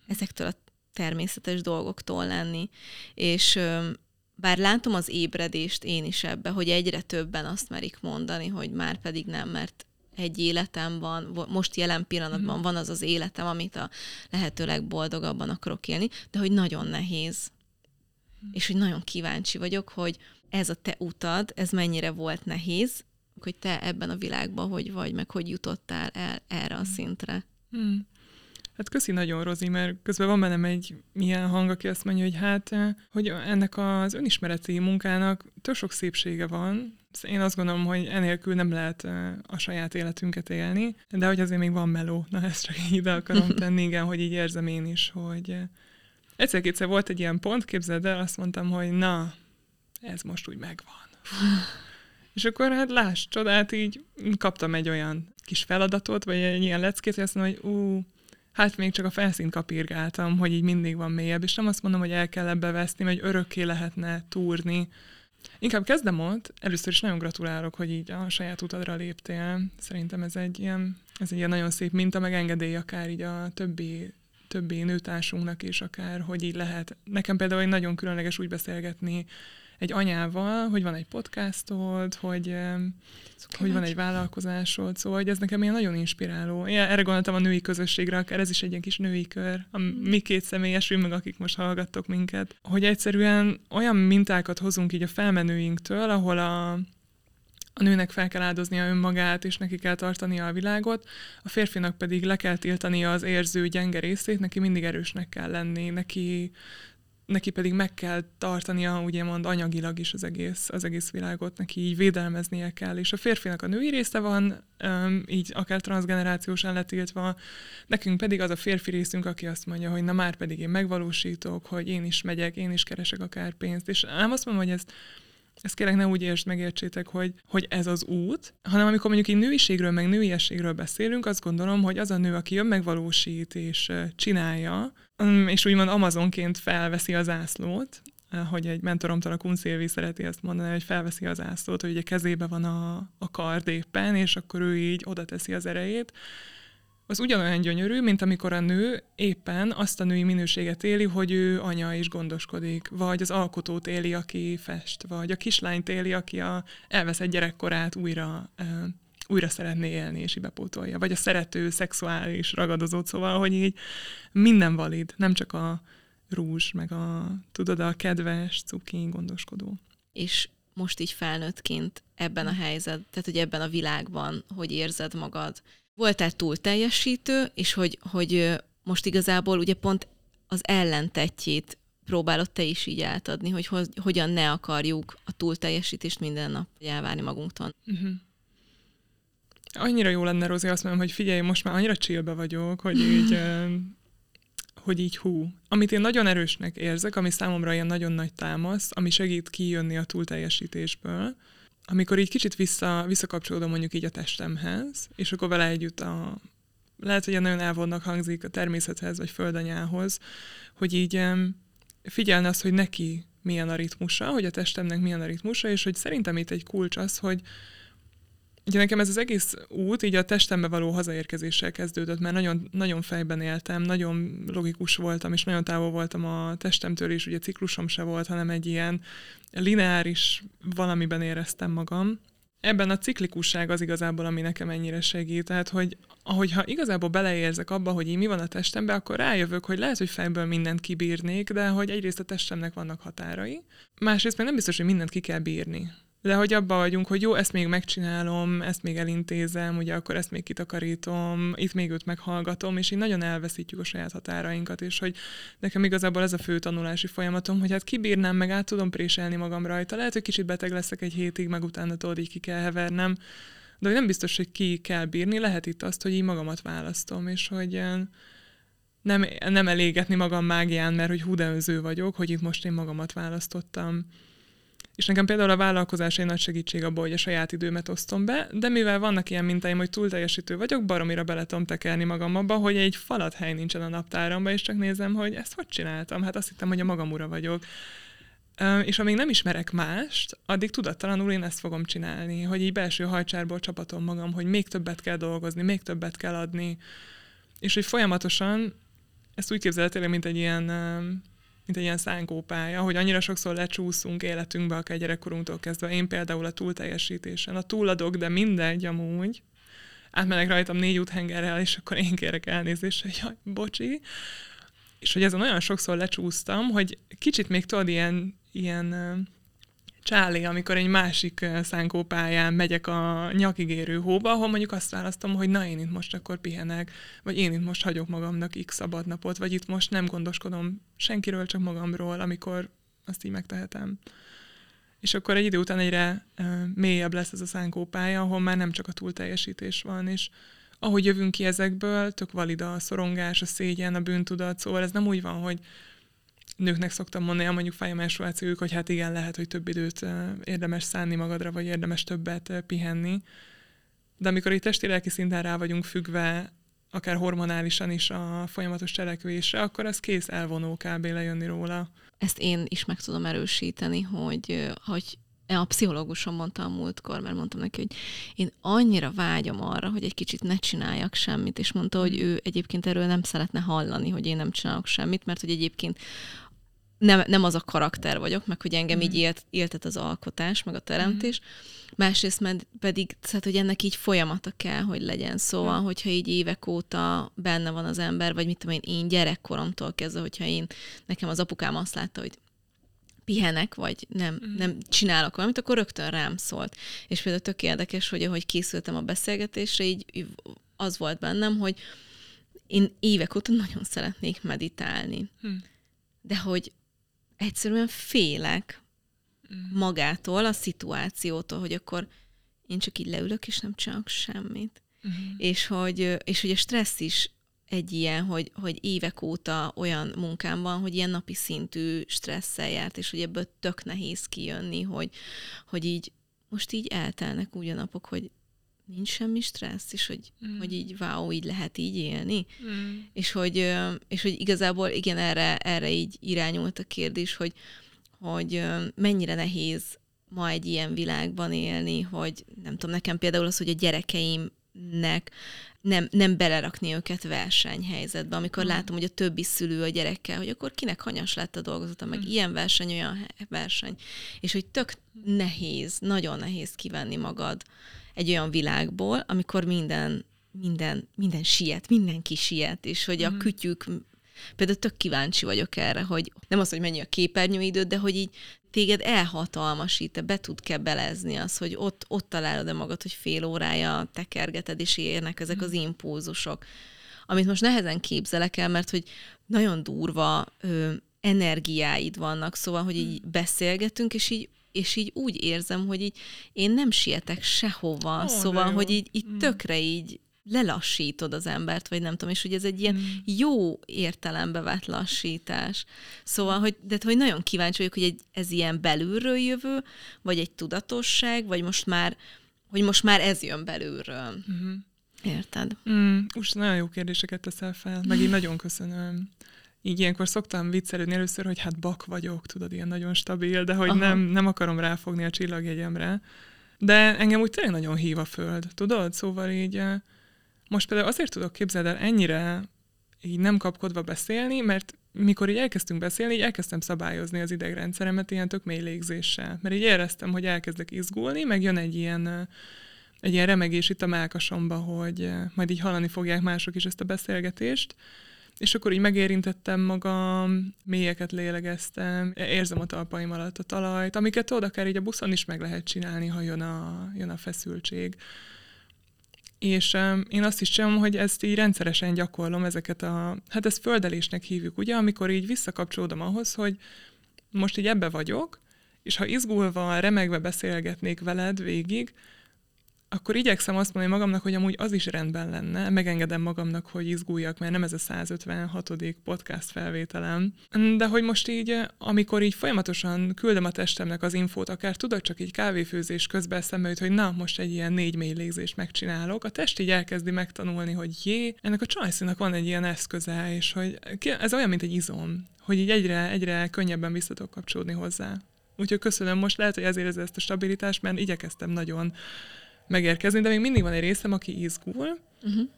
ezektől a természetes dolgoktól lenni. És bár látom az ébredést én is ebbe, hogy egyre többen azt merik mondani, hogy már pedig nem, mert egy életem van, most jelen pillanatban mm. van az az életem, amit a lehető legboldogabban akarok élni, de hogy nagyon nehéz. Mm. És hogy nagyon kíváncsi vagyok, hogy ez a te utad, ez mennyire volt nehéz, hogy te ebben a világban hogy vagy, meg hogy jutottál el erre a szintre. Mm. Hát köszi nagyon, Rozi, mert közben van bennem egy milyen hang, aki azt mondja, hogy hát, eh, hogy ennek az önismereti munkának tök sok szépsége van. Én azt gondolom, hogy enélkül nem lehet eh, a saját életünket élni, de hogy azért még van meló. Na, ezt csak így ide akarom tenni, igen, hogy így érzem én is, hogy eh, egyszer-kétszer volt egy ilyen pont, képzeld el, azt mondtam, hogy na, ez most úgy megvan. És akkor hát láss, csodát, így kaptam egy olyan kis feladatot, vagy egy ilyen leckét, hogy azt mondom, hogy ú, hát még csak a felszínt kapirgáltam, hogy így mindig van mélyebb, és nem azt mondom, hogy el kell ebbe veszni, vagy örökké lehetne túrni. Inkább kezdem ott. Először is nagyon gratulálok, hogy így a saját utadra léptél. Szerintem ez egy ilyen, ez egy ilyen nagyon szép minta, meg engedély akár így a többi többi nőtársunknak is akár, hogy így lehet. Nekem például egy nagyon különleges úgy beszélgetni egy anyával, hogy van egy podcastod, hogy, hogy van egy vállalkozásod, szóval hogy ez nekem ilyen nagyon inspiráló. Én erre gondoltam a női közösségre, akár ez is egy ilyen kis női kör, a mi két személyes, meg akik most hallgattok minket, hogy egyszerűen olyan mintákat hozunk így a felmenőinktől, ahol a, a nőnek fel kell áldoznia önmagát, és neki kell tartania a világot, a férfinak pedig le kell tiltania az érző gyenge részét, neki mindig erősnek kell lenni, neki neki pedig meg kell tartania, ugye mond, anyagilag is az egész, az egész világot, neki így védelmeznie kell, és a férfinak a női része van, így akár transgenerációsan letiltva, nekünk pedig az a férfi részünk, aki azt mondja, hogy na már pedig én megvalósítok, hogy én is megyek, én is keresek akár pénzt, és nem azt mondom, hogy ezt ezt kérek ne úgy értsd, megértsétek, hogy, hogy ez az út, hanem amikor mondjuk így nőiségről, meg nőiességről beszélünk, azt gondolom, hogy az a nő, aki önmegvalósít és csinálja, és úgymond Amazonként felveszi az ászlót, hogy egy mentoromtól a Kunszilvi szereti ezt mondani, hogy felveszi az ászlót, hogy ugye kezébe van a, a kard éppen, és akkor ő így oda teszi az erejét, az ugyanolyan gyönyörű, mint amikor a nő éppen azt a női minőséget éli, hogy ő anya is gondoskodik, vagy az alkotót éli, aki fest, vagy a kislányt éli, aki a, elvesz egy gyerekkorát újra újra szeretné élni, és bepótolja. Vagy a szerető, szexuális ragadozót, szóval, hogy így minden valid, nem csak a rúzs, meg a, tudod, a kedves, cuki, gondoskodó. És most így felnőttként ebben a helyzet, tehát hogy ebben a világban, hogy érzed magad, voltál túl teljesítő, és hogy, hogy most igazából ugye pont az ellentetjét próbálod te is így átadni, hogy hogyan ne akarjuk a túlteljesítést minden nap elvárni magunktól. Uh-huh. Annyira jó lenne, Rozi, azt mondom, hogy figyelj, most már annyira csillbe vagyok, hogy így, hogy így hú. Amit én nagyon erősnek érzek, ami számomra ilyen nagyon nagy támasz, ami segít kijönni a túlteljesítésből, amikor így kicsit vissza, visszakapcsolódom mondjuk így a testemhez, és akkor vele együtt a, lehet, hogy nagyon elvonnak hangzik a természethez, vagy földanyához, hogy így figyelni azt, hogy neki milyen a ritmusa, hogy a testemnek milyen a ritmusa, és hogy szerintem itt egy kulcs az, hogy, Ugye nekem ez az egész út így a testembe való hazaérkezéssel kezdődött, mert nagyon, nagyon fejben éltem, nagyon logikus voltam, és nagyon távol voltam a testemtől is, ugye ciklusom se volt, hanem egy ilyen lineáris valamiben éreztem magam. Ebben a ciklikusság az igazából, ami nekem ennyire segít. Tehát, hogy ahogyha igazából beleérzek abba, hogy így mi van a testemben, akkor rájövök, hogy lehet, hogy fejből mindent kibírnék, de hogy egyrészt a testemnek vannak határai, másrészt meg nem biztos, hogy mindent ki kell bírni de hogy abban vagyunk, hogy jó, ezt még megcsinálom, ezt még elintézem, ugye akkor ezt még kitakarítom, itt még őt meghallgatom, és így nagyon elveszítjük a saját határainkat, és hogy nekem igazából ez a fő tanulási folyamatom, hogy hát kibírnám, meg át tudom préselni magam rajta. Lehet, hogy kicsit beteg leszek egy hétig, meg utána tudod, így ki kell hevernem, de hogy nem biztos, hogy ki kell bírni, lehet itt azt, hogy így magamat választom, és hogy eh, nem, nem elégetni magam mágián, mert hogy hú, vagyok, hogy itt most én magamat választottam és nekem például a vállalkozás egy nagy segítség abban, hogy a saját időmet osztom be, de mivel vannak ilyen mintáim, hogy túl teljesítő vagyok, baromira bele tudom tekerni magam abba, hogy egy falat hely nincsen a naptáramban, és csak nézem, hogy ezt hogy csináltam. Hát azt hittem, hogy a magam ura vagyok. És amíg nem ismerek mást, addig tudattalanul én ezt fogom csinálni, hogy így belső hajcsárból csapatom magam, hogy még többet kell dolgozni, még többet kell adni, és hogy folyamatosan ezt úgy képzelhetőleg, mint egy ilyen mint egy ilyen szánkópálya, hogy annyira sokszor lecsúszunk életünkbe, akár gyerekkorunktól kezdve. Én például a túlteljesítésen, a túladok, de mindegy amúgy. Átmenek rajtam négy úthengerrel, és akkor én kérek elnézést, hogy jaj, bocsi. És hogy ezen olyan sokszor lecsúsztam, hogy kicsit még tudod, ilyen, ilyen csálé, amikor egy másik szánkópályán megyek a nyakigérő hóba, ahol mondjuk azt választom, hogy na én itt most akkor pihenek, vagy én itt most hagyok magamnak x szabadnapot, vagy itt most nem gondoskodom senkiről, csak magamról, amikor azt így megtehetem. És akkor egy idő után egyre mélyebb lesz ez a szánkópálya, ahol már nem csak a túlteljesítés van, és ahogy jövünk ki ezekből, tök valid a szorongás, a szégyen, a bűntudat, szóval ez nem úgy van, hogy nőknek szoktam mondani, mondjuk fájamenstruációjuk, hogy hát igen, lehet, hogy több időt érdemes szánni magadra, vagy érdemes többet pihenni. De amikor itt testi-lelki szinten rá vagyunk függve, akár hormonálisan is a folyamatos cselekvésre, akkor ez kész elvonó kb. lejönni róla. Ezt én is meg tudom erősíteni, hogy, hogy a pszichológusom mondta a múltkor, mert mondtam neki, hogy én annyira vágyom arra, hogy egy kicsit ne csináljak semmit, és mondta, hogy ő egyébként erről nem szeretne hallani, hogy én nem csinálok semmit, mert hogy egyébként nem, nem az a karakter vagyok, meg hogy engem mm. így élt, éltet az alkotás, meg a teremtés. Mm. Másrészt pedig, tehát, hogy ennek így folyamata kell, hogy legyen. Szóval, mm. hogyha így évek óta benne van az ember, vagy mit tudom én, én gyerekkoromtól kezdve, hogyha én, nekem az apukám azt látta, hogy pihenek, vagy nem, mm. nem csinálok valamit, akkor rögtön rám szólt. És például tök érdekes, hogy ahogy készültem a beszélgetésre, így az volt bennem, hogy én évek óta nagyon szeretnék meditálni. Mm. De hogy egyszerűen félek mm. magától, a szituációtól, hogy akkor én csak így leülök, és nem csinálok semmit. Mm. És, hogy, és hogy a stressz is egy ilyen, hogy, hogy évek óta olyan munkám van, hogy ilyen napi szintű stresszel járt, és hogy ebből tök nehéz kijönni, hogy, hogy így most így eltelnek úgy a napok, hogy nincs semmi stressz, és hogy, mm. hogy így wow, így lehet így élni. Mm. És, hogy, és hogy igazából igen, erre, erre így irányult a kérdés, hogy, hogy mennyire nehéz ma egy ilyen világban élni, hogy nem tudom, nekem például az, hogy a gyerekeimnek nem, nem belerakni őket versenyhelyzetbe, amikor mm. látom, hogy a többi szülő a gyerekkel, hogy akkor kinek hanyas lett a dolgozata, meg mm. ilyen verseny, olyan verseny. És hogy tök nehéz, nagyon nehéz kivenni magad egy olyan világból, amikor minden, minden, minden siet, mindenki siet, és hogy mm. a kütyük Például tök kíváncsi vagyok erre, hogy nem az, hogy mennyi a képernyőidőd, de hogy így téged elhatalmasít, te be tud kebelezni az, hogy ott, ott találod-e magad, hogy fél órája tekergeted, és érnek ezek az impulzusok. Amit most nehezen képzelek el, mert hogy nagyon durva ö, energiáid vannak, szóval, hogy így beszélgetünk, és így és így úgy érzem, hogy így én nem sietek sehova, oh, szóval, hogy így, így mm. tökre így lelassítod az embert, vagy nem tudom, és hogy ez egy ilyen mm. jó értelembe vett lassítás. Szóval, hogy, de hogy nagyon kíváncsi vagyok, hogy egy, ez ilyen belülről jövő, vagy egy tudatosság, vagy most már, hogy most már ez jön belülről. Mm-hmm. Érted? Mm, most nagyon jó kérdéseket teszel fel, meg én nagyon köszönöm. Így ilyenkor szoktam viccelődni először, hogy hát bak vagyok, tudod, ilyen nagyon stabil, de hogy nem, nem akarom ráfogni a csillagjegyemre. De engem úgy tényleg nagyon hív a föld, tudod? Szóval így eh, most például azért tudok képzeld el ennyire így nem kapkodva beszélni, mert mikor így elkezdtünk beszélni, így elkezdtem szabályozni az idegrendszeremet ilyen tök mély légzéssel. Mert így éreztem, hogy elkezdek izgulni, meg jön egy ilyen, egy ilyen remegés itt a melkasomba, hogy majd így hallani fogják mások is ezt a beszélgetést. És akkor így megérintettem magam, mélyeket lélegeztem, érzem a talpaim alatt a talajt, amiket tudod, akár így a buszon is meg lehet csinálni, ha jön a, jön a feszültség. És um, én azt is csinálom, hogy ezt így rendszeresen gyakorlom, ezeket a, hát ezt földelésnek hívjuk, ugye, amikor így visszakapcsolódom ahhoz, hogy most így ebbe vagyok, és ha izgulva, remegve beszélgetnék veled végig, akkor igyekszem azt mondani magamnak, hogy amúgy az is rendben lenne, megengedem magamnak, hogy izguljak, mert nem ez a 156. podcast felvételem. De hogy most így, amikor így folyamatosan küldöm a testemnek az infót, akár tudod, csak így kávéfőzés közben eszembe jut, hogy na, most egy ilyen négy mély légzést megcsinálok, a test így elkezdi megtanulni, hogy jé, ennek a csajszínak van egy ilyen eszköze, és hogy ez olyan, mint egy izom, hogy így egyre, egyre könnyebben vissza tudok kapcsolódni hozzá. Úgyhogy köszönöm, most lehet, hogy ezért ez ezt a stabilitást, mert igyekeztem nagyon megérkezni, de még mindig van egy részem, aki izgul. Uh-huh.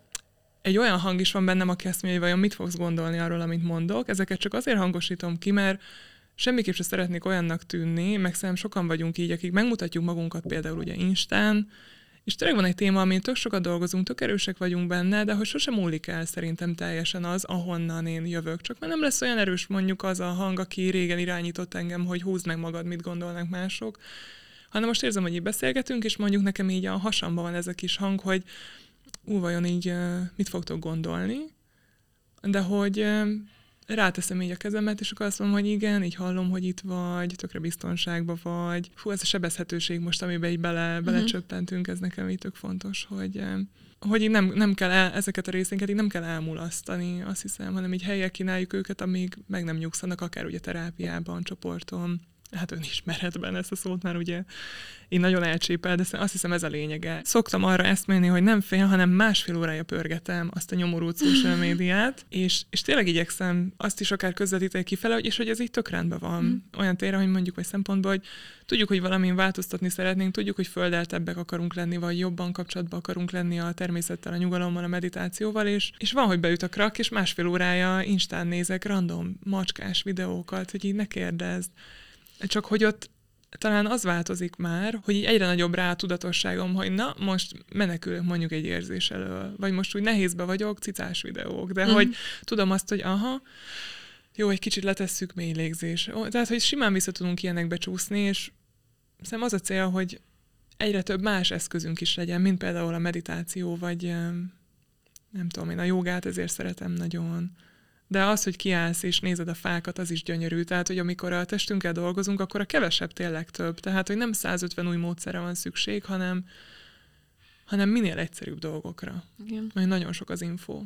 Egy olyan hang is van bennem, aki azt mondja, hogy vajon mit fogsz gondolni arról, amit mondok. Ezeket csak azért hangosítom ki, mert semmiképp sem szeretnék olyannak tűnni, meg szerintem sokan vagyunk így, akik megmutatjuk magunkat például ugye Instán, és tényleg van egy téma, amin tök sokat dolgozunk, tök erősek vagyunk benne, de hogy sosem múlik el szerintem teljesen az, ahonnan én jövök. Csak mert nem lesz olyan erős mondjuk az a hang, aki régen irányított engem, hogy húzd meg magad, mit gondolnak mások hanem most érzem, hogy így beszélgetünk, és mondjuk nekem így a hasamban van ez a kis hang, hogy ú, vajon így mit fogtok gondolni, de hogy ráteszem így a kezemet, és akkor azt mondom, hogy igen, így hallom, hogy itt vagy, tökre biztonságban vagy. Fú, ez a sebezhetőség most, amiben így bele, uh-huh. belecsöppentünk, ez nekem így tök fontos, hogy, hogy így nem, nem kell el, ezeket a részénket így nem kell elmulasztani, azt hiszem, hanem így helyek kínáljuk őket, amíg meg nem nyugszanak, akár ugye terápiában, csoporton hát önismeretben ezt a szót már ugye én nagyon elcsépel, de azt hiszem ez a lényege. Szoktam arra ezt menni, hogy nem fél, hanem másfél órája pörgetem azt a nyomorult social médiát, és, és tényleg igyekszem azt is akár közvetíteni kifele, és hogy ez így tök rendben van. Mm. Olyan térre, hogy mondjuk, vagy szempontból, hogy tudjuk, hogy valamin változtatni szeretnénk, tudjuk, hogy földeltebbek akarunk lenni, vagy jobban kapcsolatban akarunk lenni a természettel, a nyugalommal, a meditációval, és, és van, hogy beüt a krak, és másfél órája Instán nézek random macskás videókat, hogy így ne kérdezd csak hogy ott talán az változik már, hogy így egyre nagyobb rá a tudatosságom, hogy na, most menekülök mondjuk egy érzés elől, vagy most úgy nehézbe vagyok, cicás videók, de mm. hogy tudom azt, hogy aha, jó, egy kicsit letesszük mély légzés. Tehát, hogy simán vissza tudunk ilyenekbe csúszni, és szerintem az a cél, hogy egyre több más eszközünk is legyen, mint például a meditáció, vagy nem tudom én, a jogát ezért szeretem nagyon de az, hogy kiállsz és nézed a fákat, az is gyönyörű. Tehát, hogy amikor a testünkkel dolgozunk, akkor a kevesebb tényleg több. Tehát, hogy nem 150 új módszere van szükség, hanem, hanem minél egyszerűbb dolgokra. Igen. Mert nagyon sok az info.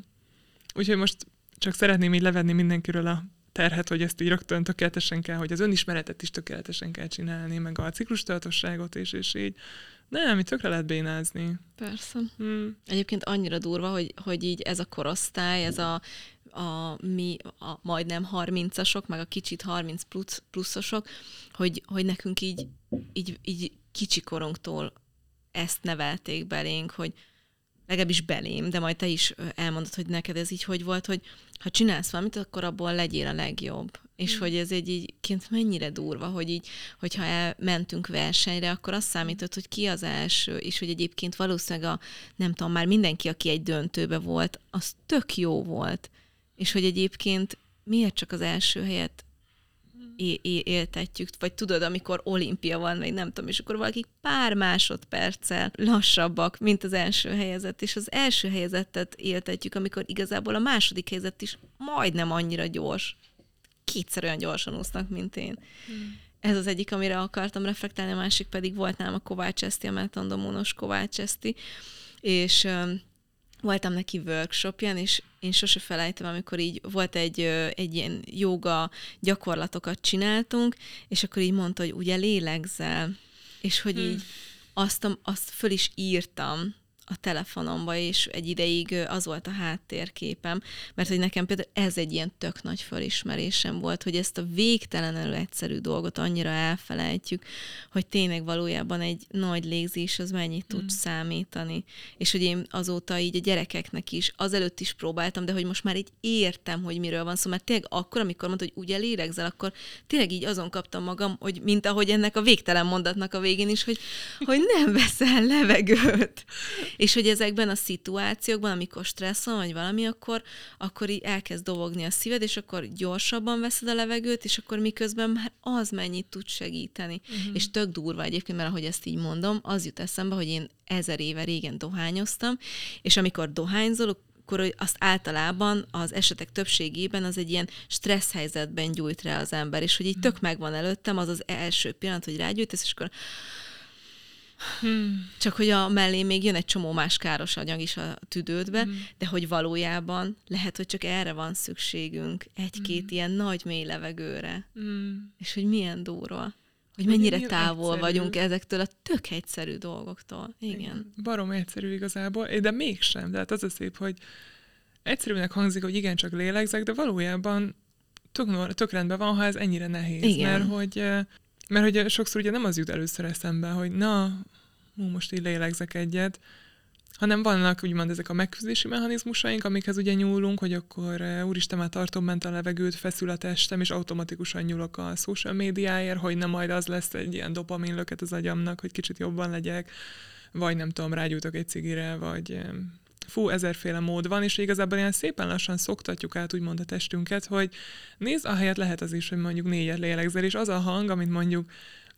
Úgyhogy most csak szeretném így levenni mindenkiről a terhet, hogy ezt így rögtön tökéletesen kell, hogy az önismeretet is tökéletesen kell csinálni, meg a ciklustudatosságot is, és így nem, itt tökre lehet bénázni. Persze. Hmm. Egyébként annyira durva, hogy, hogy így ez a korosztály, ez a a mi a majdnem 30-asok, meg a kicsit 30 plusz, pluszosok, hogy, hogy nekünk így, így, így kicsikorunktól ezt nevelték belénk, hogy legalábbis belém, de majd te is elmondod, hogy neked ez így hogy volt, hogy ha csinálsz valamit, akkor abból legyél a legjobb. És mm. hogy ez egy így kint mennyire durva, hogy így, hogyha elmentünk versenyre, akkor azt számított, hogy ki az első, és hogy egyébként valószínűleg a, nem tudom, már mindenki, aki egy döntőbe volt, az tök jó volt. És hogy egyébként miért csak az első helyet é- é- éltetjük, vagy tudod, amikor olimpia van, vagy nem tudom, és akkor valaki pár másodperccel lassabbak, mint az első helyezett, és az első helyezettet éltetjük, amikor igazából a második helyzet is majdnem annyira gyors. Kétszer olyan gyorsan úsznak, mint én. Hmm. Ez az egyik, amire akartam reflektálni, a másik pedig volt nálam a Kovács Eszti, a Metandomónos Kovács Eszti, és voltam neki workshopján, és én sose felejtem, amikor így volt egy, egy ilyen joga gyakorlatokat csináltunk, és akkor így mondta, hogy ugye lélegzel, és hogy hmm. így azt, azt föl is írtam, a telefonomba, és egy ideig az volt a háttérképem, mert hogy nekem például ez egy ilyen tök nagy felismerésem volt, hogy ezt a végtelenül egyszerű dolgot annyira elfelejtjük, hogy tényleg valójában egy nagy légzés az mennyit tud mm. számítani. És hogy én azóta így a gyerekeknek is, azelőtt is próbáltam, de hogy most már így értem, hogy miről van szó, mert tényleg akkor, amikor mondta, hogy ugye lélegzel, akkor tényleg így azon kaptam magam, hogy mint ahogy ennek a végtelen mondatnak a végén is, hogy, hogy nem veszel levegőt. És hogy ezekben a szituációkban, amikor stressz van, vagy valami, akkor, akkor így elkezd dobogni a szíved, és akkor gyorsabban veszed a levegőt, és akkor miközben már az mennyit tud segíteni. Uh-huh. És tök durva egyébként, mert ahogy ezt így mondom, az jut eszembe, hogy én ezer éve régen dohányoztam, és amikor dohányzolok, akkor azt általában az esetek többségében az egy ilyen stressz helyzetben gyújt rá az ember, és hogy így tök megvan előttem az az első pillanat, hogy rágyújtasz, és akkor Hmm. Csak hogy a mellé még jön egy csomó más káros anyag is a tüdődbe, hmm. de hogy valójában lehet, hogy csak erre van szükségünk, egy-két hmm. ilyen nagy mély levegőre. Hmm. És hogy milyen durva. Hogy mennyire távol egyszerű. vagyunk ezektől a tök egyszerű dolgoktól. Igen. igen. Barom egyszerű igazából, de mégsem. Tehát az a szép, hogy egyszerűnek hangzik, hogy igen, csak lélegzek, de valójában tök, tök rendben van, ha ez ennyire nehéz. Igen. Mert hogy mert hogy sokszor ugye nem az jut először eszembe, hogy na, most így lélegzek egyet, hanem vannak úgymond ezek a megküzdési mechanizmusaink, amikhez ugye nyúlunk, hogy akkor úristen, már tartom bent a levegőt, feszül a testem, és automatikusan nyúlok a social médiáért, hogy nem majd az lesz egy ilyen dopaminlöket az agyamnak, hogy kicsit jobban legyek, vagy nem tudom, rágyújtok egy cigire, vagy fú, ezerféle mód van, és igazából ilyen szépen lassan szoktatjuk át úgymond a testünket, hogy nézd, ahelyett lehet az is, hogy mondjuk négyet lélegzel, és az a hang, amit mondjuk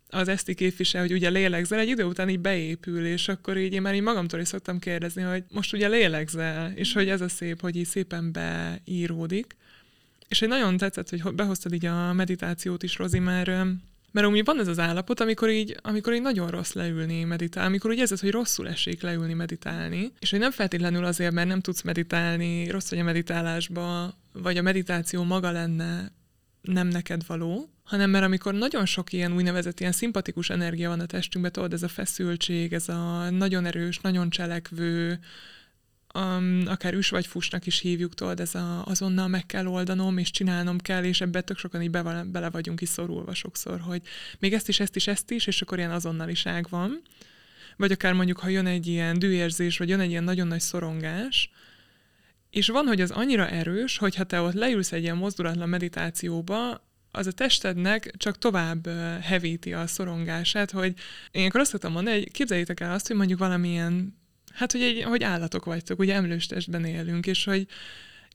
az eszti képvisel, hogy ugye lélegzel, egy idő után így beépül, és akkor így én már így magamtól is szoktam kérdezni, hogy most ugye lélegzel, és hogy ez a szép, hogy így szépen beíródik. És egy nagyon tetszett, hogy behoztad így a meditációt is, Rozi, mert mert úgy van ez az állapot, amikor így, amikor így nagyon rossz leülni meditálni, amikor úgy érzed, hogy rosszul esik leülni meditálni, és hogy nem feltétlenül azért, mert nem tudsz meditálni, rossz vagy a meditálásba, vagy a meditáció maga lenne nem neked való, hanem mert amikor nagyon sok ilyen úgynevezett ilyen szimpatikus energia van a testünkben, tudod, ez a feszültség, ez a nagyon erős, nagyon cselekvő, um, akár üs vagy fusnak is hívjuk, tudod, ez a, azonnal meg kell oldanom, és csinálnom kell, és ebbe tök sokan így be, bele vagyunk is szorulva sokszor, hogy még ezt is, ezt is, ezt is, és akkor ilyen azonnaliság van. Vagy akár mondjuk, ha jön egy ilyen dűérzés, vagy jön egy ilyen nagyon nagy szorongás, és van, hogy az annyira erős, hogy ha te ott leülsz egy ilyen mozdulatlan meditációba, az a testednek csak tovább hevíti a szorongását, hogy én akkor azt szoktam mondani, hogy képzeljétek el azt, hogy mondjuk valamilyen Hát, hogy, egy, hogy állatok vagytok, ugye emlős testben élünk, és hogy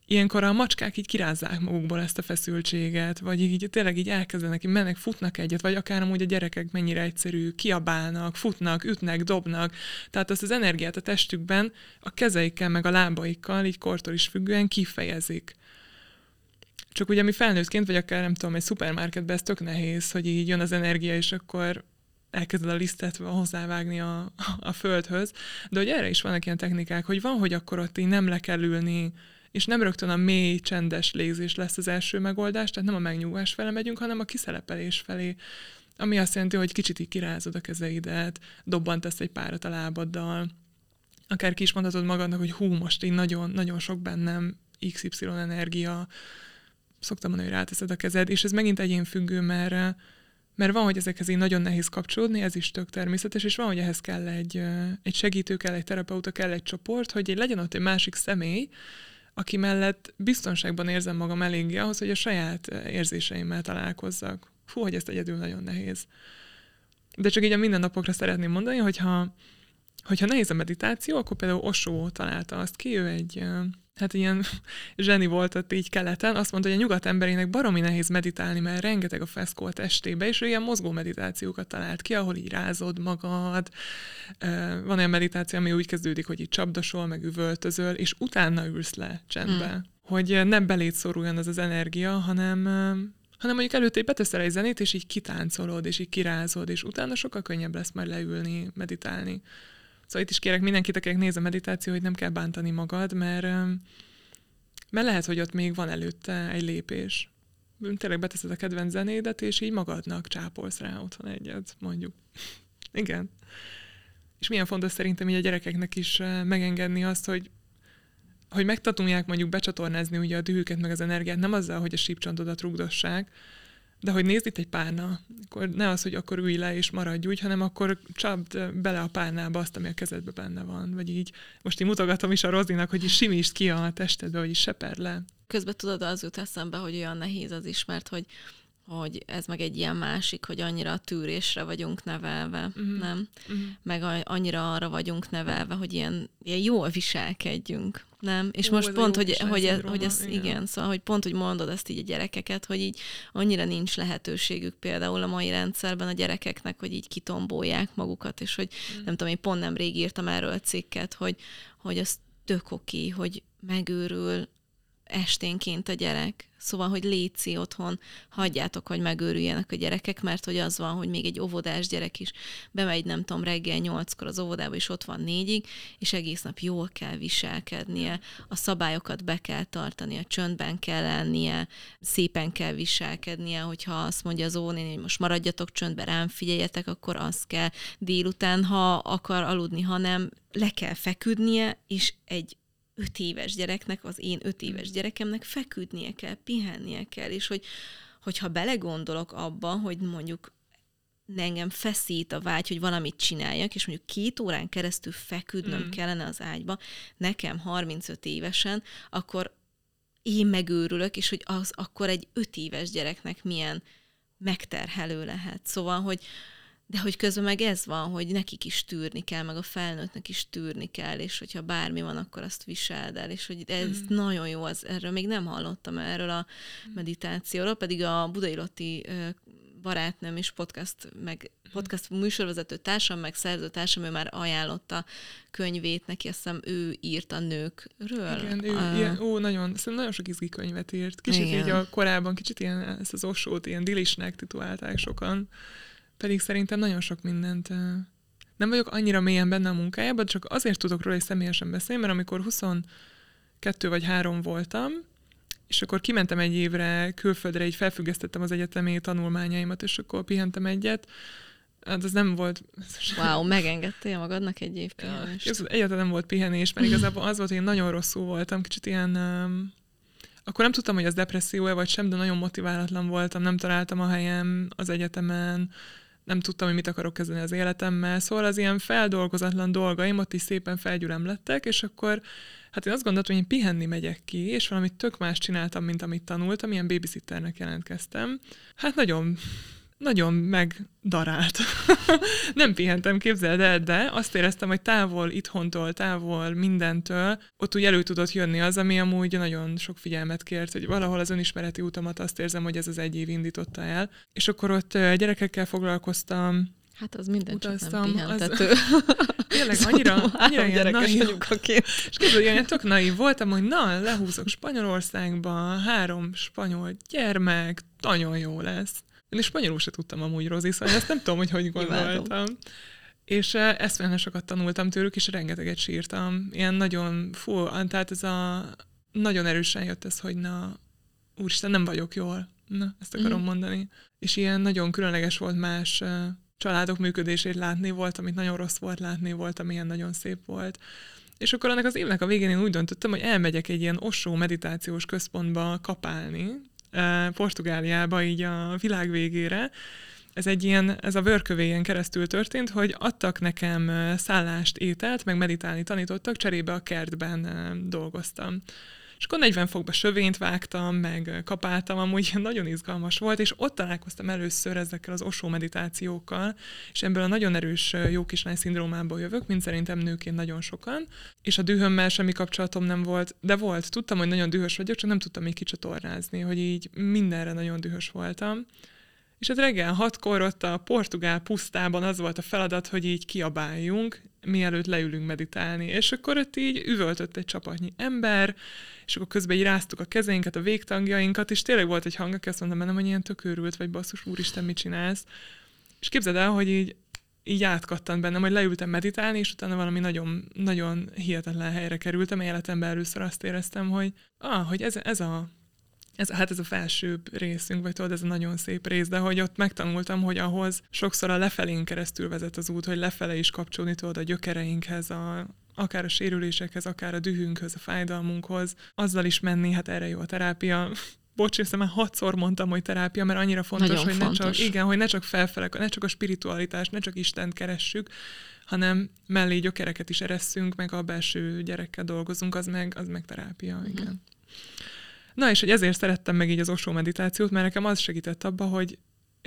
ilyenkor a macskák így kirázzák magukból ezt a feszültséget, vagy így tényleg így elkezdenek, így mennek, futnak egyet, vagy akár amúgy a gyerekek mennyire egyszerű, kiabálnak, futnak, ütnek, dobnak. Tehát azt az energiát a testükben a kezeikkel, meg a lábaikkal, így kortól is függően kifejezik. Csak ugye mi felnőttként, vagy akár nem tudom, egy szupermarketben ez tök nehéz, hogy így jön az energia, és akkor elkezded a lisztet hozzávágni a, a földhöz, de hogy erre is vannak ilyen technikák, hogy van, hogy akkor ott így nem le kell ülni, és nem rögtön a mély, csendes légzés lesz az első megoldás, tehát nem a megnyugvás fele megyünk, hanem a kiszelepelés felé, ami azt jelenti, hogy kicsit így kirázod a kezeidet, dobbantasz egy párat a lábaddal, akár ki is mondhatod magadnak, hogy hú, most így nagyon, nagyon sok bennem XY energia, szoktam mondani, hogy ráteszed a kezed, és ez megint egyén függő, mert, mert van, hogy ezekhez így nagyon nehéz kapcsolódni, ez is tök természetes, és van, hogy ehhez kell egy, egy segítő, kell egy terapeuta, kell egy csoport, hogy legyen ott egy másik személy, aki mellett biztonságban érzem magam eléggé ahhoz, hogy a saját érzéseimmel találkozzak. Fú, hogy ezt egyedül nagyon nehéz. De csak így a mindennapokra szeretném mondani, hogyha, hogyha nehéz a meditáció, akkor például Osó találta azt ki, ő egy hát ilyen zseni volt ott így keleten, azt mondta, hogy a nyugat emberének baromi nehéz meditálni, mert rengeteg a feszkó a testébe, és ő ilyen mozgó meditációkat talált ki, ahol így írázod magad. Van olyan meditáció, ami úgy kezdődik, hogy így csapdosol, meg üvöltözöl, és utána ülsz le csendbe. Hmm. Hogy nem belét szoruljon az az energia, hanem hanem mondjuk előtte beteszel egy zenét, és így kitáncolod, és így kirázod, és utána sokkal könnyebb lesz majd leülni, meditálni. Szóval itt is kérek mindenkit, akinek néz a meditáció, hogy nem kell bántani magad, mert, mert lehet, hogy ott még van előtte egy lépés. Tényleg beteszed a kedvenc zenédet, és így magadnak csápolsz rá otthon egyet, mondjuk. Igen. És milyen fontos szerintem így a gyerekeknek is megengedni azt, hogy hogy megtatunják mondjuk becsatornázni ugye a dühüket, meg az energiát, nem azzal, hogy a sípcsontodat rugdossák, de hogy nézd itt egy párna, akkor ne az, hogy akkor ülj le és maradj úgy, hanem akkor csapd bele a párnába azt, ami a kezedbe benne van. Vagy így, most én mutogatom is a Rozinak, hogy is simítsd ki a testedbe, hogy is seper le. Közben tudod, az jut eszembe, hogy olyan nehéz az is, mert hogy hogy ez meg egy ilyen másik, hogy annyira a tűrésre vagyunk nevelve, uh-huh. nem? Uh-huh. Meg a, annyira arra vagyunk nevelve, hogy ilyen, ilyen jól viselkedjünk, nem? És Ó, most pont, hogy, hogy, ez, hogy ez, igen. igen, szóval, hogy pont, hogy mondod ezt így a gyerekeket, hogy így annyira nincs lehetőségük például a mai rendszerben a gyerekeknek, hogy így kitombolják magukat, és hogy uh-huh. nem tudom, én pont nem rég írtam erről a cikket, hogy, hogy az tök oké, hogy megőrül esténként a gyerek. Szóval, hogy léci otthon, hagyjátok, hogy megőrüljenek a gyerekek, mert hogy az van, hogy még egy óvodás gyerek is bemegy, nem tudom, reggel nyolckor az óvodába, és ott van négyig, és egész nap jól kell viselkednie, a szabályokat be kell tartani, a csöndben kell lennie, szépen kell viselkednie, hogyha azt mondja az óvónéni, hogy most maradjatok csöndben, rám figyeljetek, akkor az kell délután, ha akar aludni, hanem le kell feküdnie, és egy öt éves gyereknek, az én öt éves gyerekemnek feküdnie kell, pihennie kell, és hogy, hogyha belegondolok abba, hogy mondjuk engem feszít a vágy, hogy valamit csináljak, és mondjuk két órán keresztül feküdnöm mm. kellene az ágyba, nekem 35 évesen, akkor én megőrülök, és hogy az akkor egy öt éves gyereknek milyen megterhelő lehet. Szóval, hogy, de hogy közben meg ez van, hogy nekik is tűrni kell, meg a felnőttnek is tűrni kell, és hogyha bármi van, akkor azt viseld el, és hogy ez mm. nagyon jó, az, erről még nem hallottam erről a mm. meditációról, pedig a Budai Lotti barátnőm és podcast, meg podcast műsorvezető társam, meg szerző társam, ő már ajánlotta könyvét, neki azt hiszem ő írt a nőkről. Igen, ő, a... ilyen, ó, nagyon, szerintem nagyon sok izgi könyvet írt. Kicsit Igen. így a korábban, kicsit ilyen, ezt az osót ilyen dilisnek titulálták sokan pedig szerintem nagyon sok mindent nem vagyok annyira mélyen benne a munkájában, csak azért tudok róla egy személyesen beszélni, mert amikor 22 vagy 3 voltam, és akkor kimentem egy évre külföldre, így felfüggesztettem az egyetemi tanulmányaimat, és akkor pihentem egyet, Hát az nem volt... Wow, megengedtél magadnak egy év pihenést. Ja, egyáltalán nem volt pihenés, mert igazából az volt, hogy én nagyon rosszul voltam, kicsit ilyen... Um, akkor nem tudtam, hogy az depresszió-e vagy sem, de nagyon motiválatlan voltam, nem találtam a helyem az egyetemen, nem tudtam, hogy mit akarok kezdeni az életemmel, szóval az ilyen feldolgozatlan dolgaim ott is szépen felgyűrem lettek, és akkor hát én azt gondoltam, hogy én pihenni megyek ki, és valamit tök más csináltam, mint amit tanultam, ilyen babysitternek jelentkeztem. Hát nagyon nagyon megdarált. nem pihentem, képzeld el, de azt éreztem, hogy távol itthontól, távol mindentől, ott úgy elő tudott jönni az, ami amúgy nagyon sok figyelmet kért, hogy valahol az önismereti utamat azt érzem, hogy ez az egy év indította el. És akkor ott gyerekekkel foglalkoztam, Hát az minden utaztam, csak nem pihentető. Az... Tényleg annyira, annyira ilyen naív. És képzeld, ilyen tök naív voltam, hogy na, lehúzok Spanyolországba, három spanyol gyermek, nagyon jó lesz. Én is spanyolul se tudtam amúgy, Rozi, szóval ezt nem tudom, hogy hogy gondoltam. És ezt nagyon sokat tanultam tőlük, és rengeteget sírtam. Ilyen nagyon, fú, tehát ez a, nagyon erősen jött ez, hogy na, úristen, nem vagyok jól. Na, ezt akarom mm. mondani. És ilyen nagyon különleges volt más családok működését látni, volt, amit nagyon rossz volt látni, volt, ami ilyen nagyon szép volt. és akkor annak az évnek a végén én úgy döntöttem, hogy elmegyek egy ilyen Osó meditációs központba kapálni, Portugáliába, így a világ végére, ez egy ilyen, ez a vörkövéjen keresztül történt, hogy adtak nekem szállást, ételt, meg meditálni tanítottak, cserébe a kertben dolgoztam. És akkor 40 fokba sövényt vágtam, meg kapáltam, amúgy nagyon izgalmas volt, és ott találkoztam először ezekkel az osó meditációkkal, és ebből a nagyon erős jó kislány szindrómából jövök, mint szerintem nőként nagyon sokan, és a dühömmel semmi kapcsolatom nem volt, de volt, tudtam, hogy nagyon dühös vagyok, csak nem tudtam még kicsatornázni, hogy így mindenre nagyon dühös voltam. És az reggel hatkor ott a portugál pusztában az volt a feladat, hogy így kiabáljunk, mielőtt leülünk meditálni. És akkor ott így üvöltött egy csapatnyi ember, és akkor közben így ráztuk a kezeinket, a végtangjainkat, és tényleg volt egy hang, aki azt mondta bennem, hogy ilyen tökőrült, vagy basszus, úristen, mit csinálsz? És képzeld el, hogy így, így átkattant bennem, hogy leültem meditálni, és utána valami nagyon, nagyon hihetetlen helyre kerültem. Életemben először azt éreztem, hogy, ah, hogy ez, ez a ez, hát ez a felsőbb részünk, vagy tudod, ez a nagyon szép rész, de hogy ott megtanultam, hogy ahhoz sokszor a lefelén keresztül vezet az út, hogy lefele is kapcsolni tudod a gyökereinkhez, a, akár a sérülésekhez, akár a dühünkhöz, a fájdalmunkhoz, azzal is menni, hát erre jó a terápia. Bocs, ezt már hatszor mondtam, hogy terápia, mert annyira fontos, Nagyon hogy fontos. ne csak, igen, hogy ne csak felfele, ne csak a spiritualitás, ne csak Istent keressük, hanem mellé gyökereket is eresszünk, meg a belső gyerekkel dolgozunk, az meg, az meg terápia, mm-hmm. igen. Na és hogy ezért szerettem meg így az osó meditációt, mert nekem az segített abba, hogy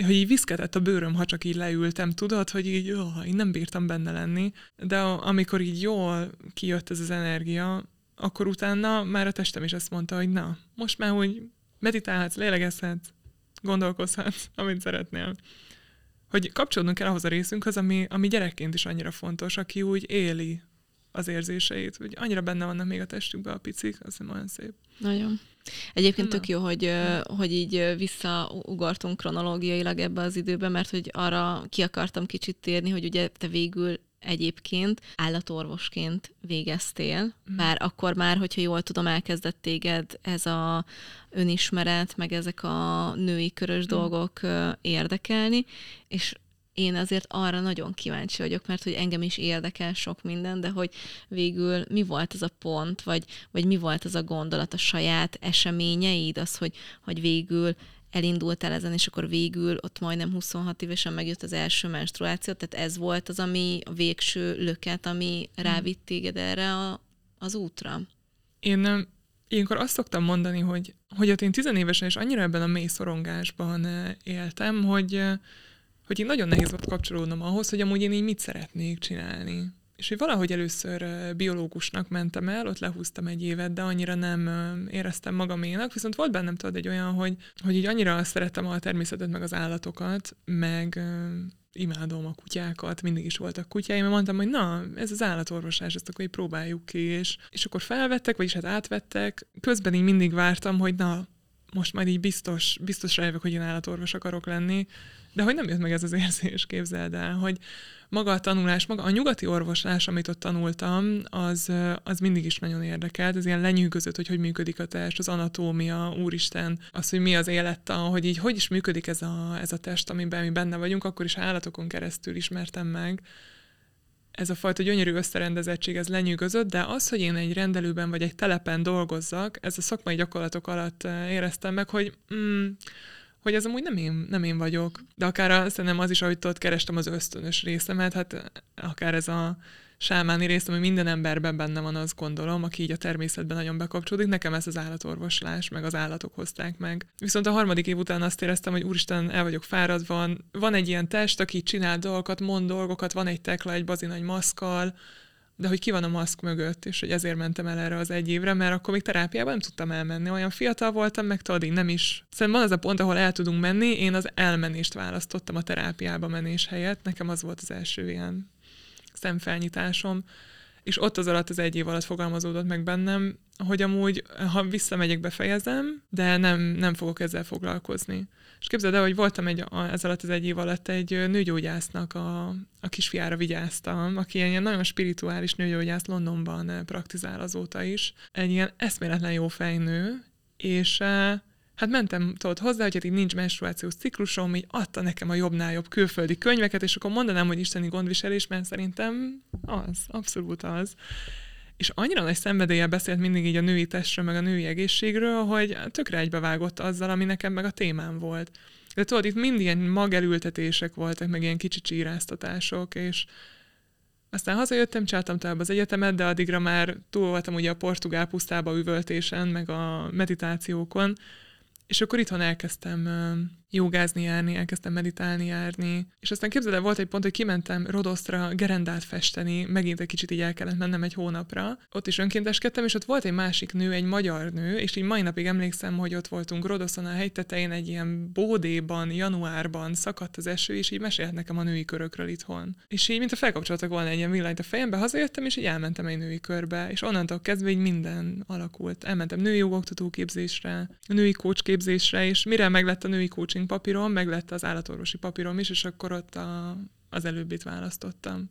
hogy így viszketett a bőröm, ha csak így leültem, tudod, hogy így, ó, én nem bírtam benne lenni, de amikor így jól kijött ez az energia, akkor utána már a testem is azt mondta, hogy na, most már úgy meditálhatsz, lélegezhetsz, gondolkozhatsz, amit szeretnél. Hogy kapcsolódnunk kell ahhoz a részünkhöz, ami, ami gyerekként is annyira fontos, aki úgy éli az érzéseit, hogy annyira benne vannak még a testükben a picik, az nem olyan szép. Nagyon. Egyébként tök jó, hogy, hogy így visszaugartunk kronológiailag ebbe az időbe, mert hogy arra ki akartam kicsit térni, hogy ugye te végül egyébként állatorvosként végeztél, mm. bár akkor már, hogyha jól tudom, elkezdett téged ez a önismeret, meg ezek a női körös mm. dolgok érdekelni, és én azért arra nagyon kíváncsi vagyok, mert hogy engem is érdekel sok minden, de hogy végül mi volt ez a pont, vagy, vagy mi volt ez a gondolat, a saját eseményeid, az, hogy, hogy végül elindultál ezen, és akkor végül ott majdnem 26 évesen megjött az első menstruáció, tehát ez volt az, ami a végső löket, ami rávitt téged erre a, az útra? Én nem, Ilyenkor azt szoktam mondani, hogy, hogy ott én tizenévesen és annyira ebben a mély szorongásban eh, éltem, hogy eh, hogy én nagyon nehéz volt kapcsolódnom ahhoz, hogy amúgy én így mit szeretnék csinálni. És hogy valahogy először biológusnak mentem el, ott lehúztam egy évet, de annyira nem éreztem magaménak, viszont volt bennem tudod egy olyan, hogy, hogy így annyira szerettem a természetet, meg az állatokat, meg imádom a kutyákat, mindig is voltak kutyáim, mert mondtam, hogy na, ez az állatorvoslás, ezt akkor így próbáljuk ki, és, és akkor felvettek, vagyis hát átvettek. Közben így mindig vártam, hogy na, most majd így biztos, biztos rájövök, hogy én állatorvos akarok lenni, de hogy nem jött meg ez az érzés, képzeld el, hogy maga a tanulás, maga a nyugati orvoslás, amit ott tanultam, az, az mindig is nagyon érdekelt. Ez ilyen lenyűgözött, hogy hogy működik a test, az anatómia, úristen, az, hogy mi az élettan, hogy így hogy is működik ez a, ez a test, amiben mi benne vagyunk, akkor is állatokon keresztül ismertem meg. Ez a fajta gyönyörű összerendezettség, ez lenyűgözött, de az, hogy én egy rendelőben vagy egy telepen dolgozzak, ez a szakmai gyakorlatok alatt éreztem meg, hogy mm, hogy ez amúgy nem én, nem én vagyok. De akár a, szerintem az is, ahogy tudod, kerestem az ösztönös részemet, hát akár ez a sámáni rész, ami minden emberben benne van, azt gondolom, aki így a természetben nagyon bekapcsolódik. Nekem ez az állatorvoslás, meg az állatok hozták meg. Viszont a harmadik év után azt éreztem, hogy úristen, el vagyok fáradva, van, egy ilyen test, aki csinál dolgokat, mond dolgokat, van egy tekla, egy bazi nagy maszkal, de hogy ki van a maszk mögött, és hogy ezért mentem el erre az egy évre, mert akkor még terápiában nem tudtam elmenni. Olyan fiatal voltam, meg tudod, nem is. Szerintem van az a pont, ahol el tudunk menni, én az elmenést választottam a terápiába menés helyett, nekem az volt az első ilyen szemfelnyitásom, és ott az alatt az egy év alatt fogalmazódott meg bennem, hogy amúgy, ha visszamegyek, befejezem, de nem, nem fogok ezzel foglalkozni. És képzeld el, hogy voltam egy, ez alatt az egy év alatt egy nőgyógyásznak a, a kisfiára vigyáztam, aki ilyen nagyon spirituális nőgyógyász Londonban praktizál azóta is. Egy ilyen eszméletlen jó fejnő, és hát mentem tudod hozzá, hogy hát nincs menstruációs ciklusom, így adta nekem a jobbnál jobb külföldi könyveket, és akkor mondanám, hogy isteni gondviselés, mert szerintem az, abszolút az. és annyira nagy szenvedéllyel beszélt mindig így a női testről, meg a női egészségről, hogy tökre egybevágott azzal, ami nekem meg a témám volt. De tudod, itt mind ilyen magelültetések voltak, meg ilyen kicsi csíráztatások, és aztán hazajöttem, csináltam tovább az egyetemet, de addigra már túl voltam ugye a portugál pusztába üvöltésen, meg a meditációkon, és akkor itthon elkezdtem jogázni járni, elkezdtem meditálni járni, és aztán képzeld el, volt egy pont, hogy kimentem Rodosztra gerendát festeni, megint egy kicsit így el kellett mennem egy hónapra. Ott is önkénteskedtem, és ott volt egy másik nő, egy magyar nő, és így mai napig emlékszem, hogy ott voltunk Rodoszon a hegy egy ilyen bódéban, januárban szakadt az eső, és így mesélt nekem a női körökről itthon. És így, mint a felkapcsoltak volna egy ilyen villanyt a fejembe, hazajöttem, és így elmentem egy női körbe, és onnantól kezdve így minden alakult. Elmentem női jogoktató képzésre, női coach és mire meglett a női coaching papírom, meg lett az állatorvosi papírom is, és akkor ott a, az előbbit választottam.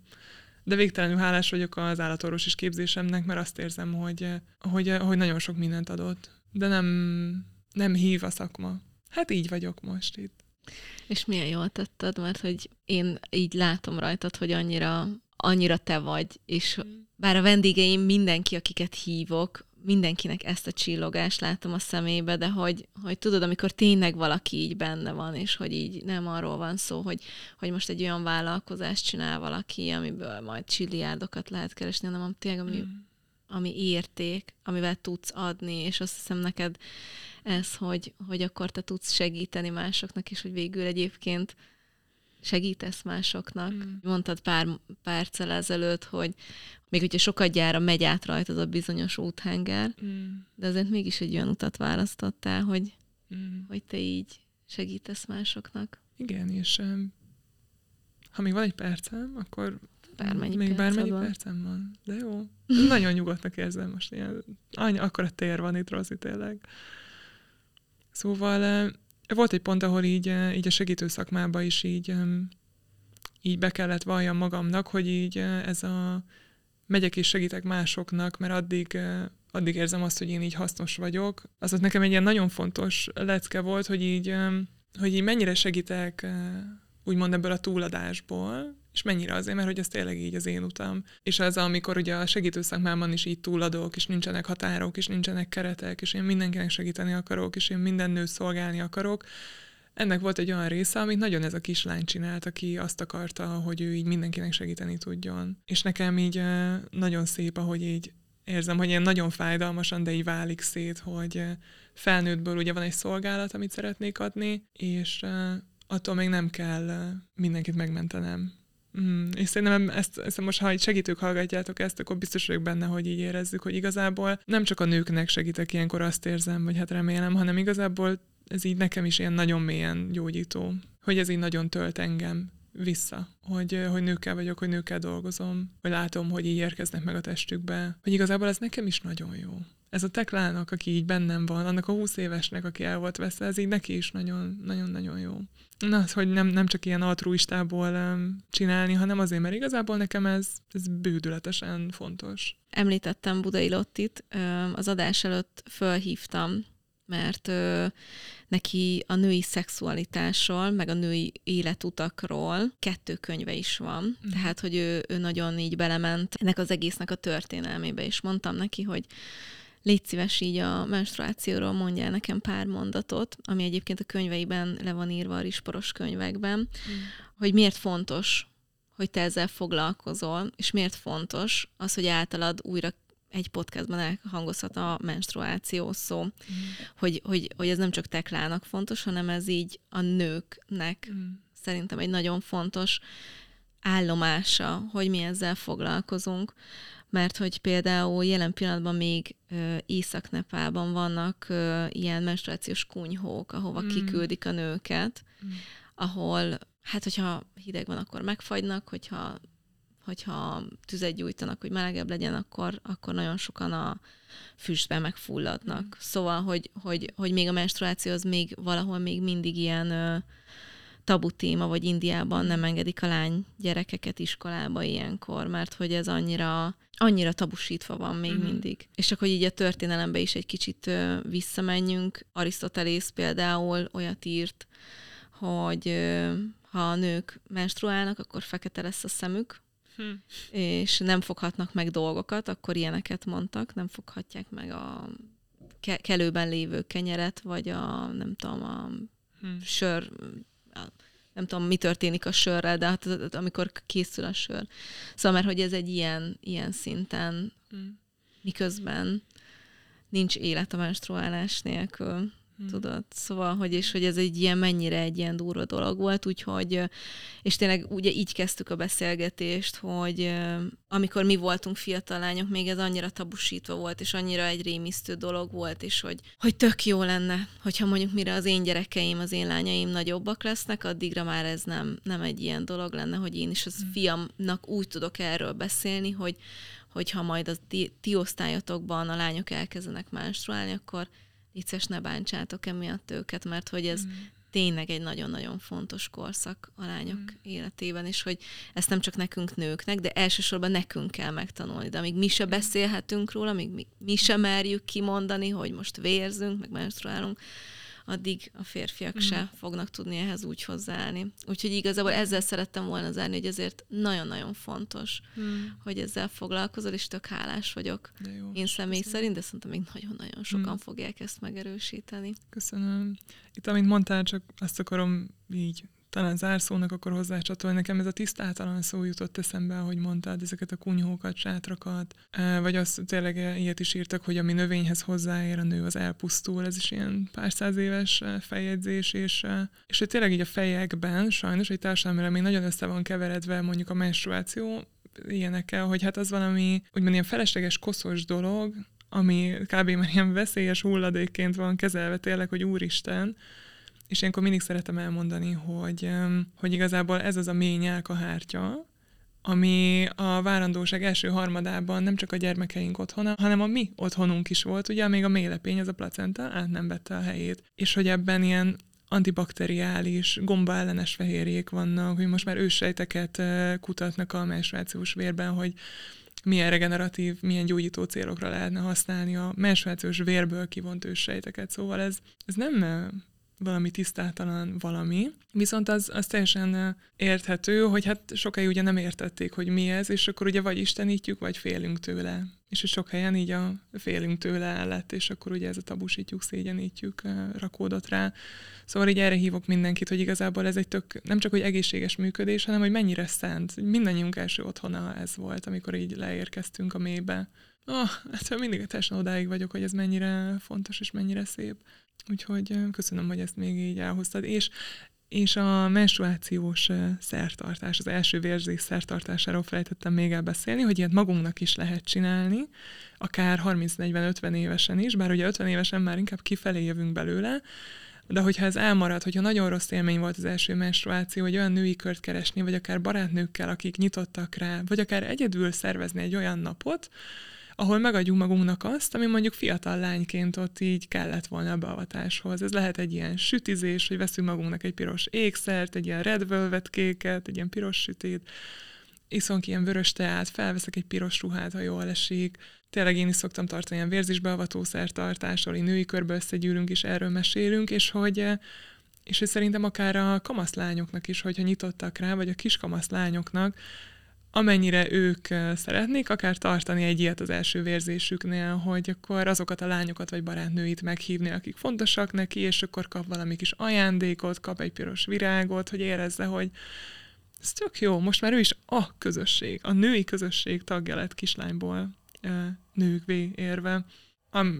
De végtelenül hálás vagyok az állatorvosi képzésemnek, mert azt érzem, hogy, hogy, hogy nagyon sok mindent adott. De nem, nem hív a szakma. Hát így vagyok most itt. És milyen jól tetted, mert hogy én így látom rajtad, hogy annyira, annyira te vagy, és bár a vendégeim mindenki, akiket hívok, mindenkinek ezt a csillogást látom a szemébe, de hogy, hogy tudod, amikor tényleg valaki így benne van, és hogy így nem arról van szó, hogy, hogy most egy olyan vállalkozást csinál valaki, amiből majd csilliárdokat lehet keresni, hanem tényleg, ami, mm. ami érték, amivel tudsz adni, és azt hiszem neked ez, hogy, hogy akkor te tudsz segíteni másoknak, és hogy végül egyébként segítesz másoknak. Mm. Mondtad pár perccel ezelőtt, hogy még hogyha sokat gyára megy át rajtad a bizonyos úthenger, mm. de azért mégis egy olyan utat választottál, hogy, mm. hogy te így segítesz másoknak. Igen, és um, ha még van egy percem, akkor bármennyi még bármennyi van. percem van. De jó. Nagyon nyugodtnak érzem most. Ilyen, annyi, akkor a tér van itt, Rozi, tényleg. Szóval volt egy pont, ahol így, így a segítő szakmába is így, így be kellett valljam magamnak, hogy így ez a megyek és segítek másoknak, mert addig, addig érzem azt, hogy én így hasznos vagyok. Az ott nekem egy ilyen nagyon fontos lecke volt, hogy így, hogy így mennyire segítek úgymond ebből a túladásból, és mennyire azért, mert hogy ez tényleg így az én utam. És az, amikor ugye a segítőszakmában is így túladok, és nincsenek határok, és nincsenek keretek, és én mindenkinek segíteni akarok, és én minden nőt szolgálni akarok, ennek volt egy olyan része, amit nagyon ez a kislány csinált, aki azt akarta, hogy ő így mindenkinek segíteni tudjon. És nekem így nagyon szép, ahogy így érzem, hogy ilyen nagyon fájdalmasan, de így válik szét, hogy felnőttből ugye van egy szolgálat, amit szeretnék adni, és attól még nem kell mindenkit megmentenem. Mm, és szerintem ezt, ezt most, ha segítők hallgatjátok ezt, akkor biztos vagyok benne, hogy így érezzük, hogy igazából nem csak a nőknek segítek ilyenkor azt érzem, vagy hát remélem, hanem igazából ez így nekem is ilyen nagyon mélyen gyógyító, hogy ez így nagyon tölt engem vissza, hogy, hogy nőkkel vagyok, hogy nőkkel dolgozom, hogy látom, hogy így érkeznek meg a testükbe, hogy igazából ez nekem is nagyon jó. Ez a teklának, aki így bennem van, annak a húsz évesnek, aki el volt veszve, ez így neki is nagyon-nagyon jó. Na, hogy nem, nem csak ilyen altruistából um, csinálni, hanem azért, mert igazából nekem ez, ez bődületesen fontos. Említettem Budai Lottit, az adás előtt fölhívtam mert ö, neki a női szexualitásról, meg a női életutakról kettő könyve is van. Mm. Tehát, hogy ő, ő nagyon így belement ennek az egésznek a történelmébe, és mondtam neki, hogy légy szíves így a menstruációról mondjál nekem pár mondatot, ami egyébként a könyveiben le van írva a risporos könyvekben, mm. hogy miért fontos hogy te ezzel foglalkozol, és miért fontos az, hogy általad újra egy podcastban elhangozhat a menstruáció szó, mm. hogy, hogy, hogy ez nem csak teklának fontos, hanem ez így a nőknek mm. szerintem egy nagyon fontos állomása, hogy mi ezzel foglalkozunk, mert hogy például jelen pillanatban még Észak-Nepálban vannak ö, ilyen menstruációs kunyhók, ahova mm. kiküldik a nőket, mm. ahol, hát hogyha hideg van, akkor megfagynak, hogyha hogyha tüzet gyújtanak, hogy melegebb legyen, akkor, akkor nagyon sokan a füstben megfulladnak. Mm. Szóval, hogy, hogy, hogy még a menstruáció az még valahol még mindig ilyen ö, tabu téma, vagy Indiában nem engedik a lány gyerekeket iskolába ilyenkor, mert hogy ez annyira, annyira tabusítva van még mm. mindig. És csak, hogy így a történelembe is egy kicsit ö, visszamenjünk, Arisztotelész például olyat írt, hogy ö, ha a nők menstruálnak, akkor fekete lesz a szemük, hm. és nem foghatnak meg dolgokat, akkor ilyeneket mondtak, nem foghatják meg a ke- kelőben lévő kenyeret, vagy a, nem tudom, a hm. sör, a, nem tudom, mi történik a sörrel, de hát amikor készül a sör. Szóval, mert hogy ez egy ilyen, ilyen szinten, hm. miközben nincs élet a menstruálás nélkül. Hmm. Tudod, szóval, hogy és hogy ez egy ilyen mennyire egy ilyen durva dolog volt, úgyhogy, és tényleg ugye így kezdtük a beszélgetést, hogy amikor mi voltunk fiatal lányok, még ez annyira tabusítva volt, és annyira egy rémisztő dolog volt, és hogy, hogy tök jó lenne, hogyha mondjuk mire az én gyerekeim, az én lányaim nagyobbak lesznek, addigra már ez nem, nem egy ilyen dolog lenne, hogy én is az hmm. fiamnak úgy tudok erről beszélni, hogy hogyha majd a ti, ti osztályotokban a lányok elkezdenek menstruálni, akkor vicces ne bántsátok emiatt őket, mert hogy ez mm. tényleg egy nagyon-nagyon fontos korszak a lányok mm. életében, és hogy ezt nem csak nekünk nőknek, de elsősorban nekünk kell megtanulni. De amíg mi se beszélhetünk róla, amíg mi, mi se merjük kimondani, hogy most vérzünk, meg menstruálunk, addig a férfiak mm. se fognak tudni ehhez úgy hozzáállni. Úgyhogy igazából ezzel szerettem volna zárni, hogy ezért nagyon-nagyon fontos, mm. hogy ezzel foglalkozol, és tök hálás vagyok. De jó, Én személy köszönöm. szerint, de szerintem még nagyon-nagyon sokan mm. fogják ezt megerősíteni. Köszönöm. Itt, amint mondtál, csak azt akarom így talán zárszónak akkor hozzácsatolni. Nekem ez a tisztátalan szó jutott eszembe, ahogy mondtad, ezeket a kunyhókat, sátrakat, vagy azt tényleg ilyet is írtak, hogy ami növényhez hozzáér, a nő az elpusztul, ez is ilyen pár száz éves feljegyzés, és, és hogy tényleg így a fejekben sajnos egy társadalomra még nagyon össze van keveredve mondjuk a menstruáció, ilyenekkel, hogy hát az valami úgymond ilyen felesleges, koszos dolog, ami kb. már ilyen veszélyes hulladékként van kezelve tényleg, hogy úristen, és ilyenkor mindig szeretem elmondani, hogy, hogy igazából ez az a mély nyálkahártya, ami a várandóság első harmadában nem csak a gyermekeink otthona, hanem a mi otthonunk is volt, ugye még a mélepény, az a placenta át nem vette a helyét. És hogy ebben ilyen antibakteriális, gombaellenes fehérjék vannak, hogy most már őssejteket kutatnak a menstruációs vérben, hogy milyen regeneratív, milyen gyógyító célokra lehetne használni a menstruációs vérből kivont őssejteket. Szóval ez, ez nem valami tisztátalan valami, viszont az, az teljesen érthető, hogy hát sokáig ugye nem értették, hogy mi ez, és akkor ugye vagy istenítjük, vagy félünk tőle. És sok helyen így a félünk tőle lett, és akkor ugye ez a tabusítjuk, szégyenítjük rakódott rá. Szóval így erre hívok mindenkit, hogy igazából ez egy tök, nem csak hogy egészséges működés, hanem hogy mennyire szent. Mindannyiunk első otthona ez volt, amikor így leérkeztünk a mélybe. Oh, hát mindig teljesen odáig vagyok, hogy ez mennyire fontos és mennyire szép. Úgyhogy köszönöm, hogy ezt még így elhoztad. És és a menstruációs szertartás, az első vérzés szertartásáról felejtettem még elbeszélni, hogy ilyet magunknak is lehet csinálni, akár 30-40-50 évesen is, bár ugye 50 évesen már inkább kifelé jövünk belőle, de hogyha ez elmarad, hogyha nagyon rossz élmény volt az első menstruáció, hogy olyan női kört keresni, vagy akár barátnőkkel, akik nyitottak rá, vagy akár egyedül szervezni egy olyan napot, ahol megadjuk magunknak azt, ami mondjuk fiatal lányként ott így kellett volna a beavatáshoz. Ez lehet egy ilyen sütizés, hogy veszünk magunknak egy piros ékszert, egy ilyen red velvet kéket, egy ilyen piros sütét, iszunk ilyen vörös teát, felveszek egy piros ruhát, ha jól esik. Tényleg én is szoktam tartani ilyen vérzésbeavató szertartásról, női körbe összegyűlünk és erről mesélünk, és hogy és hogy szerintem akár a kamaszlányoknak is, hogyha nyitottak rá, vagy a kis kamaszlányoknak, amennyire ők szeretnék, akár tartani egy ilyet az első vérzésüknél, hogy akkor azokat a lányokat vagy barátnőit meghívni, akik fontosak neki, és akkor kap valami kis ajándékot, kap egy piros virágot, hogy érezze, hogy ez tök jó, most már ő is a közösség, a női közösség tagja lett kislányból nőkvé érve.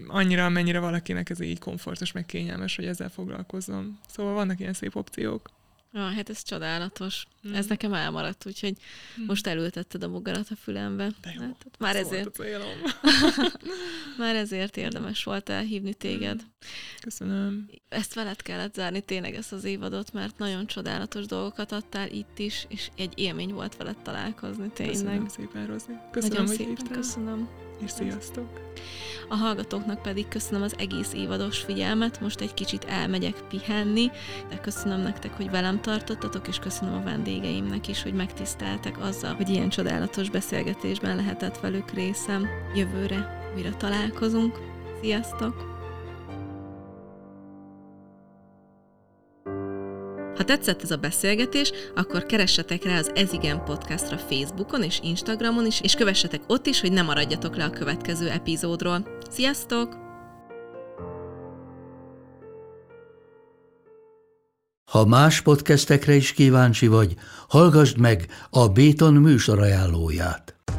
Annyira, amennyire valakinek ez így komfortos, meg kényelmes, hogy ezzel foglalkozzon. Szóval vannak ilyen szép opciók. Ja, hát ez csodálatos. Mm. Ez nekem elmaradt, úgyhogy mm. most elültetted a bogarat a fülembe. De jó, hát, már ezért. már ezért érdemes volt elhívni téged. Köszönöm. Ezt veled kellett zárni tényleg ezt az évadot, mert nagyon csodálatos dolgokat adtál itt is, és egy élmény volt veled találkozni tényleg. Köszönöm szépen, Rozi. Köszönöm, nagyon hogy szépen köszönöm. És sziasztok! A hallgatóknak pedig köszönöm az egész évados figyelmet, most egy kicsit elmegyek pihenni, de köszönöm nektek, hogy velem tartottatok, és köszönöm a vendégeimnek is, hogy megtiszteltek azzal, hogy ilyen csodálatos beszélgetésben lehetett velük részem. Jövőre újra találkozunk. Sziasztok! Ha tetszett ez a beszélgetés, akkor keressetek rá az Ezigen podcastra Facebookon és Instagramon is, és kövessetek ott is, hogy ne maradjatok le a következő epizódról. Sziasztok! Ha más podcastekre is kíváncsi vagy, hallgassd meg a Béton műsor ajánlóját.